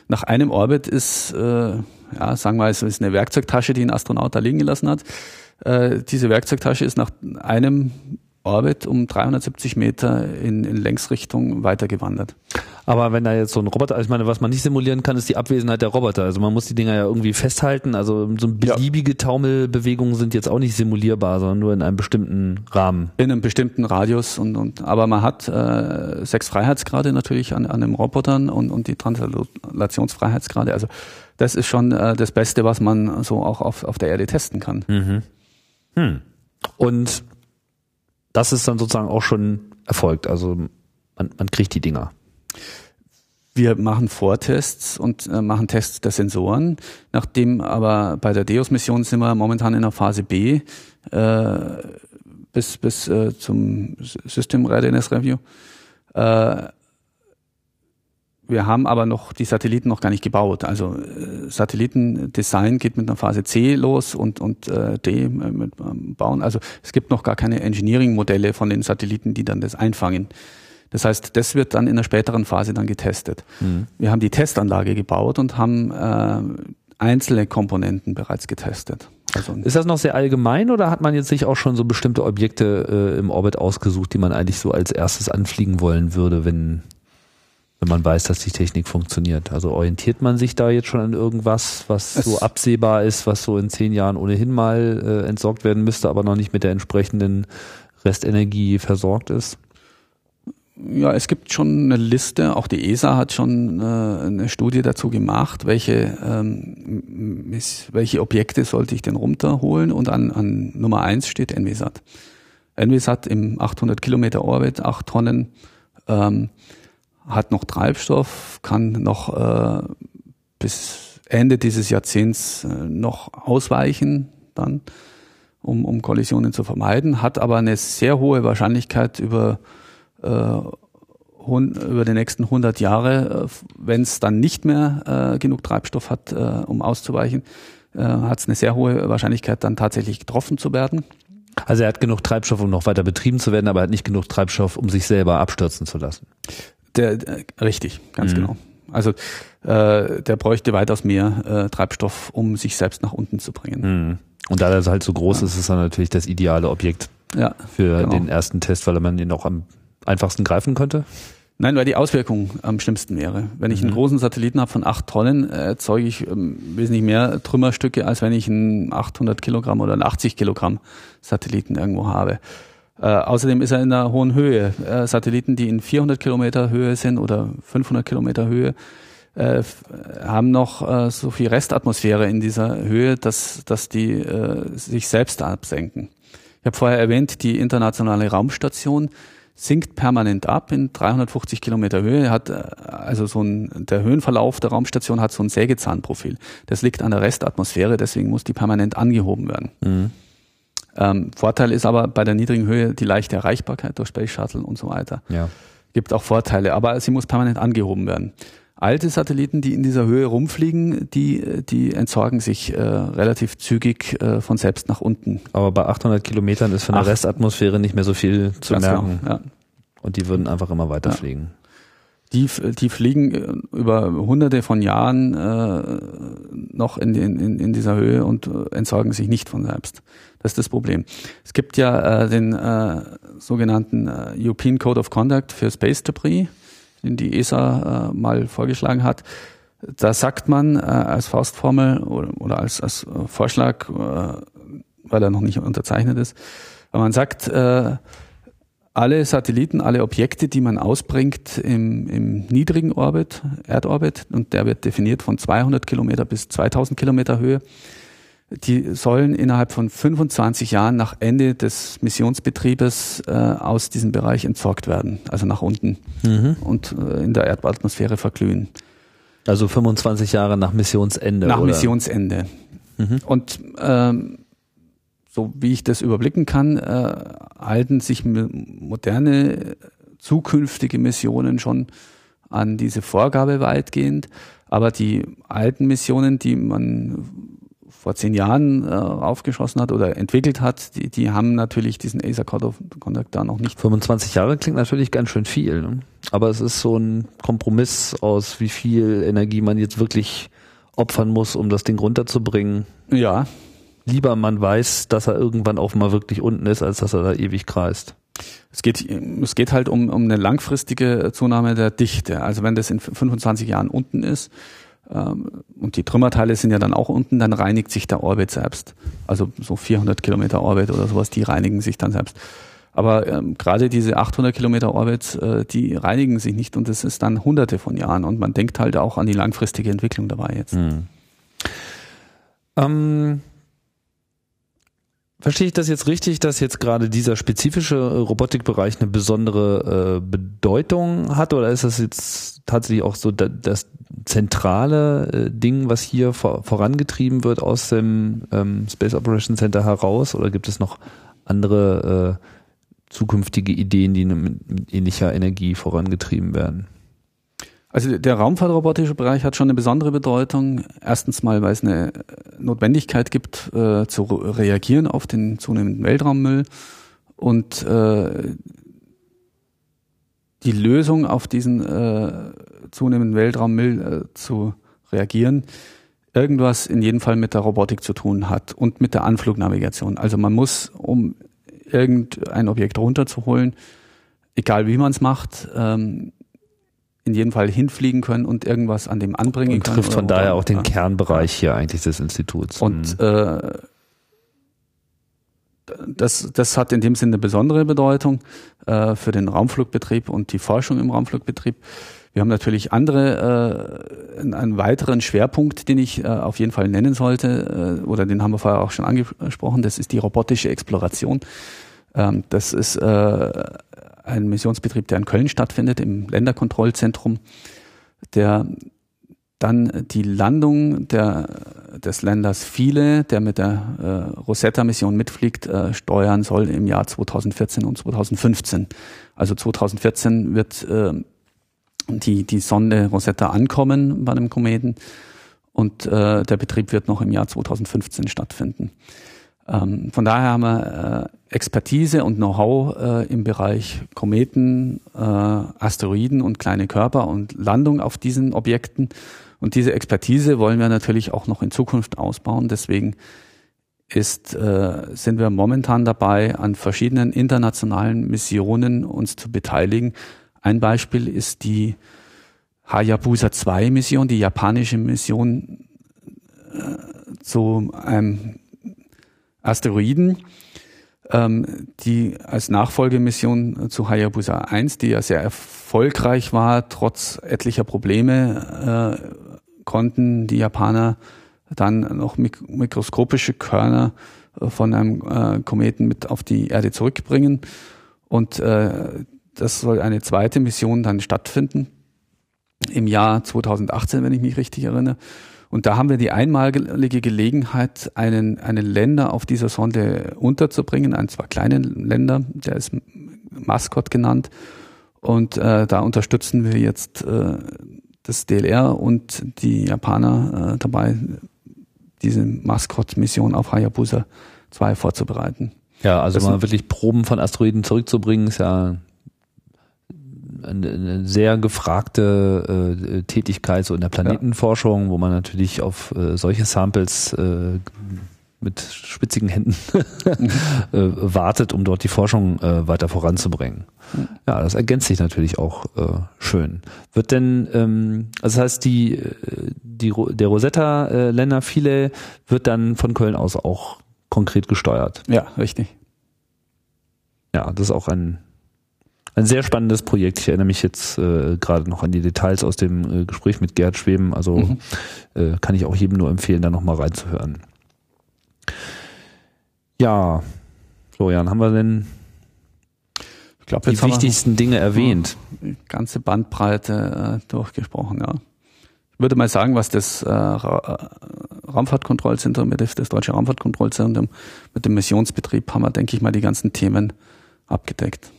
Nach einem Orbit ist, äh, ja, sagen wir, es ist eine Werkzeugtasche, die ein Astronaut da liegen gelassen hat. Äh, diese Werkzeugtasche ist nach einem Orbit um 370 Meter in, in Längsrichtung weitergewandert. Aber wenn da jetzt so ein Roboter, also ich meine, was man nicht simulieren kann, ist die Abwesenheit der Roboter. Also man muss die Dinger ja irgendwie festhalten. Also so beliebige Taumelbewegungen sind jetzt auch nicht simulierbar, sondern nur in einem bestimmten Rahmen. In einem bestimmten Radius und, und aber man hat äh, sechs Freiheitsgrade natürlich an, an den Robotern und, und die Translationsfreiheitsgrade. Also das ist schon äh, das Beste, was man so auch auf, auf der Erde testen kann. Mhm. Hm. Und das ist dann sozusagen auch schon erfolgt. Also man, man kriegt die Dinger. Wir machen Vortests und äh, machen Tests der Sensoren. Nachdem aber bei der DEOS-Mission sind wir momentan in der Phase B äh, bis, bis äh, zum System Readiness Review. Äh, wir haben aber noch die Satelliten noch gar nicht gebaut. Also äh, Satellitendesign geht mit einer Phase C los und, und äh, D mit ähm, Bauen. Also es gibt noch gar keine Engineering-Modelle von den Satelliten, die dann das einfangen. Das heißt, das wird dann in der späteren Phase dann getestet. Mhm. Wir haben die Testanlage gebaut und haben äh, einzelne Komponenten bereits getestet. Also ist das noch sehr allgemein oder hat man jetzt sich auch schon so bestimmte Objekte äh, im Orbit ausgesucht, die man eigentlich so als erstes anfliegen wollen würde, wenn wenn man weiß, dass die Technik funktioniert. Also orientiert man sich da jetzt schon an irgendwas, was es so absehbar ist, was so in zehn Jahren ohnehin mal äh, entsorgt werden müsste, aber noch nicht mit der entsprechenden Restenergie versorgt ist? Ja, es gibt schon eine Liste, auch die ESA hat schon äh, eine Studie dazu gemacht, welche, ähm, welche Objekte sollte ich denn runterholen und an, an Nummer eins steht NWSAT. NWSAT im 800 Kilometer Orbit, acht Tonnen, ähm, hat noch Treibstoff, kann noch äh, bis Ende dieses Jahrzehnts äh, noch ausweichen, dann, um, um Kollisionen zu vermeiden, hat aber eine sehr hohe Wahrscheinlichkeit über äh, über die nächsten 100 Jahre, äh, wenn es dann nicht mehr äh, genug Treibstoff hat, äh, um auszuweichen, äh, hat es eine sehr hohe Wahrscheinlichkeit, dann tatsächlich getroffen zu werden. Also er hat genug Treibstoff, um noch weiter betrieben zu werden, aber er hat nicht genug Treibstoff, um sich selber abstürzen zu lassen. Der, der richtig, ganz mhm. genau. Also äh, der bräuchte weitaus mehr äh, Treibstoff, um sich selbst nach unten zu bringen. Mhm. Und da er halt so groß ja. ist, ist er natürlich das ideale Objekt ja, für genau. den ersten Test, weil man ihn auch am einfachsten greifen könnte? Nein, weil die Auswirkung am schlimmsten wäre. Wenn ich einen mhm. großen Satelliten habe von acht Tonnen, erzeuge ich ähm, wesentlich mehr Trümmerstücke, als wenn ich einen 800 Kilogramm oder einen 80 Kilogramm Satelliten irgendwo habe. Äh, außerdem ist er in einer hohen Höhe. Äh, Satelliten, die in 400 Kilometer Höhe sind oder 500 Kilometer Höhe, äh, haben noch äh, so viel Restatmosphäre in dieser Höhe, dass, dass die äh, sich selbst absenken. Ich habe vorher erwähnt, die internationale Raumstation sinkt permanent ab in 350 Kilometer Höhe. Hat also so ein der Höhenverlauf der Raumstation hat so ein Sägezahnprofil. Das liegt an der Restatmosphäre, deswegen muss die permanent angehoben werden. Mhm. Ähm, Vorteil ist aber bei der niedrigen Höhe die leichte Erreichbarkeit durch Space Shuttle und so weiter. Ja. Gibt auch Vorteile, aber sie muss permanent angehoben werden. Alte Satelliten, die in dieser Höhe rumfliegen, die, die entsorgen sich äh, relativ zügig äh, von selbst nach unten. Aber bei 800 Kilometern ist von der Ach. Restatmosphäre nicht mehr so viel zu Ganz merken. Genau, ja. Und die würden einfach immer weiterfliegen. Ja. Die, die fliegen äh, über hunderte von Jahren äh, noch in, in, in dieser Höhe und äh, entsorgen sich nicht von selbst. Das ist das Problem. Es gibt ja äh, den äh, sogenannten äh, European Code of Conduct für Space Debris, den die ESA äh, mal vorgeschlagen hat. Da sagt man äh, als Faustformel oder, oder als, als Vorschlag, äh, weil er noch nicht unterzeichnet ist, weil man sagt, alle Satelliten, alle Objekte, die man ausbringt im, im niedrigen Orbit, Erdorbit, und der wird definiert von 200 Kilometer bis 2000 Kilometer Höhe, die sollen innerhalb von 25 Jahren nach Ende des Missionsbetriebes äh, aus diesem Bereich entsorgt werden, also nach unten mhm. und äh, in der Erdatmosphäre verglühen. Also 25 Jahre nach Missionsende. Nach oder? Missionsende. Mhm. Und ähm, so wie ich das überblicken kann, äh, halten sich moderne zukünftige Missionen schon an diese Vorgabe weitgehend. Aber die alten Missionen, die man vor zehn Jahren äh, aufgeschossen hat oder entwickelt hat, die, die haben natürlich diesen ASA Code of Conduct da noch nicht. 25 Jahre klingt natürlich ganz schön viel, ne? aber es ist so ein Kompromiss aus, wie viel Energie man jetzt wirklich opfern muss, um das Ding runterzubringen. Ja, lieber man weiß, dass er irgendwann auch mal wirklich unten ist, als dass er da ewig kreist. Es geht, es geht halt um, um eine langfristige Zunahme der Dichte. Also wenn das in 25 Jahren unten ist, und die Trümmerteile sind ja dann auch unten, dann reinigt sich der Orbit selbst. Also so 400 Kilometer Orbit oder sowas, die reinigen sich dann selbst. Aber ähm, gerade diese 800 Kilometer Orbits, äh, die reinigen sich nicht und das ist dann hunderte von Jahren und man denkt halt auch an die langfristige Entwicklung dabei jetzt. Hm. Ähm, Verstehe ich das jetzt richtig, dass jetzt gerade dieser spezifische äh, Robotikbereich eine besondere äh, Bedeutung hat oder ist das jetzt tatsächlich auch so da, das zentrale äh, Ding, was hier vor, vorangetrieben wird aus dem ähm, Space Operations Center heraus oder gibt es noch andere äh, zukünftige Ideen, die mit, mit ähnlicher Energie vorangetrieben werden? Also der raumfahrtrobotische Bereich hat schon eine besondere Bedeutung. Erstens mal, weil es eine Notwendigkeit gibt, äh, zu reagieren auf den zunehmenden Weltraummüll und äh, die Lösung auf diesen äh, zunehmenden Weltraummüll äh, zu reagieren, irgendwas in jedem Fall mit der Robotik zu tun hat und mit der Anflugnavigation. Also man muss, um irgendein Objekt runterzuholen, egal wie man es macht, ähm, in jedem Fall hinfliegen können und irgendwas an dem anbringen und können. trifft von daher auch den ja. Kernbereich hier eigentlich des Instituts. Und mhm. äh, das, das hat in dem Sinne eine besondere Bedeutung äh, für den Raumflugbetrieb und die Forschung im Raumflugbetrieb. Wir haben natürlich andere, äh, einen weiteren Schwerpunkt, den ich äh, auf jeden Fall nennen sollte, äh, oder den haben wir vorher auch schon angesprochen, das ist die robotische Exploration. Ähm, das ist äh, ein Missionsbetrieb, der in Köln stattfindet, im Länderkontrollzentrum, der dann die Landung der, des Länders Viele, der mit der äh, Rosetta-Mission mitfliegt, äh, steuern soll im Jahr 2014 und 2015. Also 2014 wird äh, die, die Sonde Rosetta ankommen bei dem Kometen und äh, der Betrieb wird noch im Jahr 2015 stattfinden. Ähm, von daher haben wir äh, Expertise und Know-how äh, im Bereich Kometen, äh, Asteroiden und kleine Körper und Landung auf diesen Objekten. Und diese Expertise wollen wir natürlich auch noch in Zukunft ausbauen. Deswegen ist, äh, sind wir momentan dabei, an verschiedenen internationalen Missionen uns zu beteiligen. Ein Beispiel ist die Hayabusa 2 Mission, die japanische Mission äh, zu einem Asteroiden, ähm, die als Nachfolgemission zu Hayabusa 1, die ja sehr erfolgreich war, trotz etlicher Probleme, äh, konnten die Japaner dann noch mik mikroskopische Körner äh, von einem äh, Kometen mit auf die Erde zurückbringen. Und äh, das soll eine zweite Mission dann stattfinden im Jahr 2018, wenn ich mich richtig erinnere. Und da haben wir die einmalige Gelegenheit, einen, einen Länder auf dieser Sonde unterzubringen, einen zwar kleinen Länder, der ist Maskott genannt. Und äh, da unterstützen wir jetzt äh, das DLR und die Japaner äh, dabei, diese Maskott-Mission auf Hayabusa 2 vorzubereiten. Ja, also das mal wirklich Proben von Asteroiden zurückzubringen, ist ja eine sehr gefragte äh, Tätigkeit so in der Planetenforschung, ja. wo man natürlich auf äh, solche Samples äh, mit spitzigen Händen [laughs] äh, wartet, um dort die Forschung äh, weiter voranzubringen. Ja, das ergänzt sich natürlich auch äh, schön. Wird denn, ähm, also das heißt, die, die der Rosetta-Länder viele wird dann von Köln aus auch konkret gesteuert. Ja, richtig. Ja, das ist auch ein ein sehr spannendes Projekt. Ich erinnere mich jetzt äh, gerade noch an die Details aus dem äh, Gespräch mit Gerd Schweben. Also mhm. äh, kann ich auch jedem nur empfehlen, da nochmal reinzuhören. Ja, Florian, haben wir denn ich glaub, die wichtigsten Dinge erwähnt? Die ganze Bandbreite äh, durchgesprochen, ja. Ich würde mal sagen, was das äh, Raumfahrtkontrollzentrum, das deutsche Raumfahrtkontrollzentrum mit dem Missionsbetrieb haben wir, denke ich mal, die ganzen Themen abgedeckt.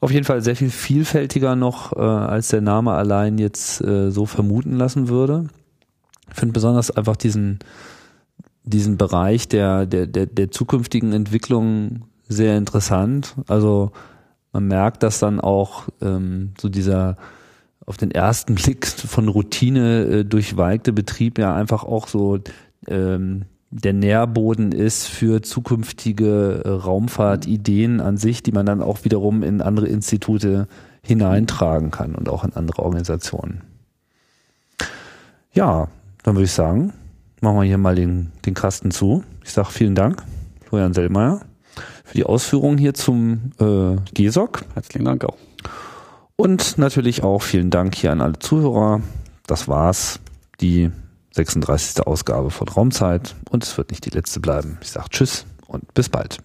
Auf jeden Fall sehr viel vielfältiger noch, äh, als der Name allein jetzt äh, so vermuten lassen würde. Ich finde besonders einfach diesen, diesen Bereich der, der, der, der zukünftigen Entwicklung sehr interessant. Also man merkt, dass dann auch ähm, so dieser auf den ersten [laughs] Blick von Routine äh, durchwalkte Betrieb ja einfach auch so ähm, der Nährboden ist für zukünftige äh, Raumfahrtideen an sich, die man dann auch wiederum in andere Institute hineintragen kann und auch in andere Organisationen. Ja, dann würde ich sagen, machen wir hier mal den, den Kasten zu. Ich sage vielen Dank, Florian Sellmeier, für die Ausführungen hier zum äh, GESOC. Herzlichen Dank auch. Und natürlich auch vielen Dank hier an alle Zuhörer. Das war's, die 36. Ausgabe von Raumzeit und es wird nicht die letzte bleiben. Ich sage Tschüss und bis bald.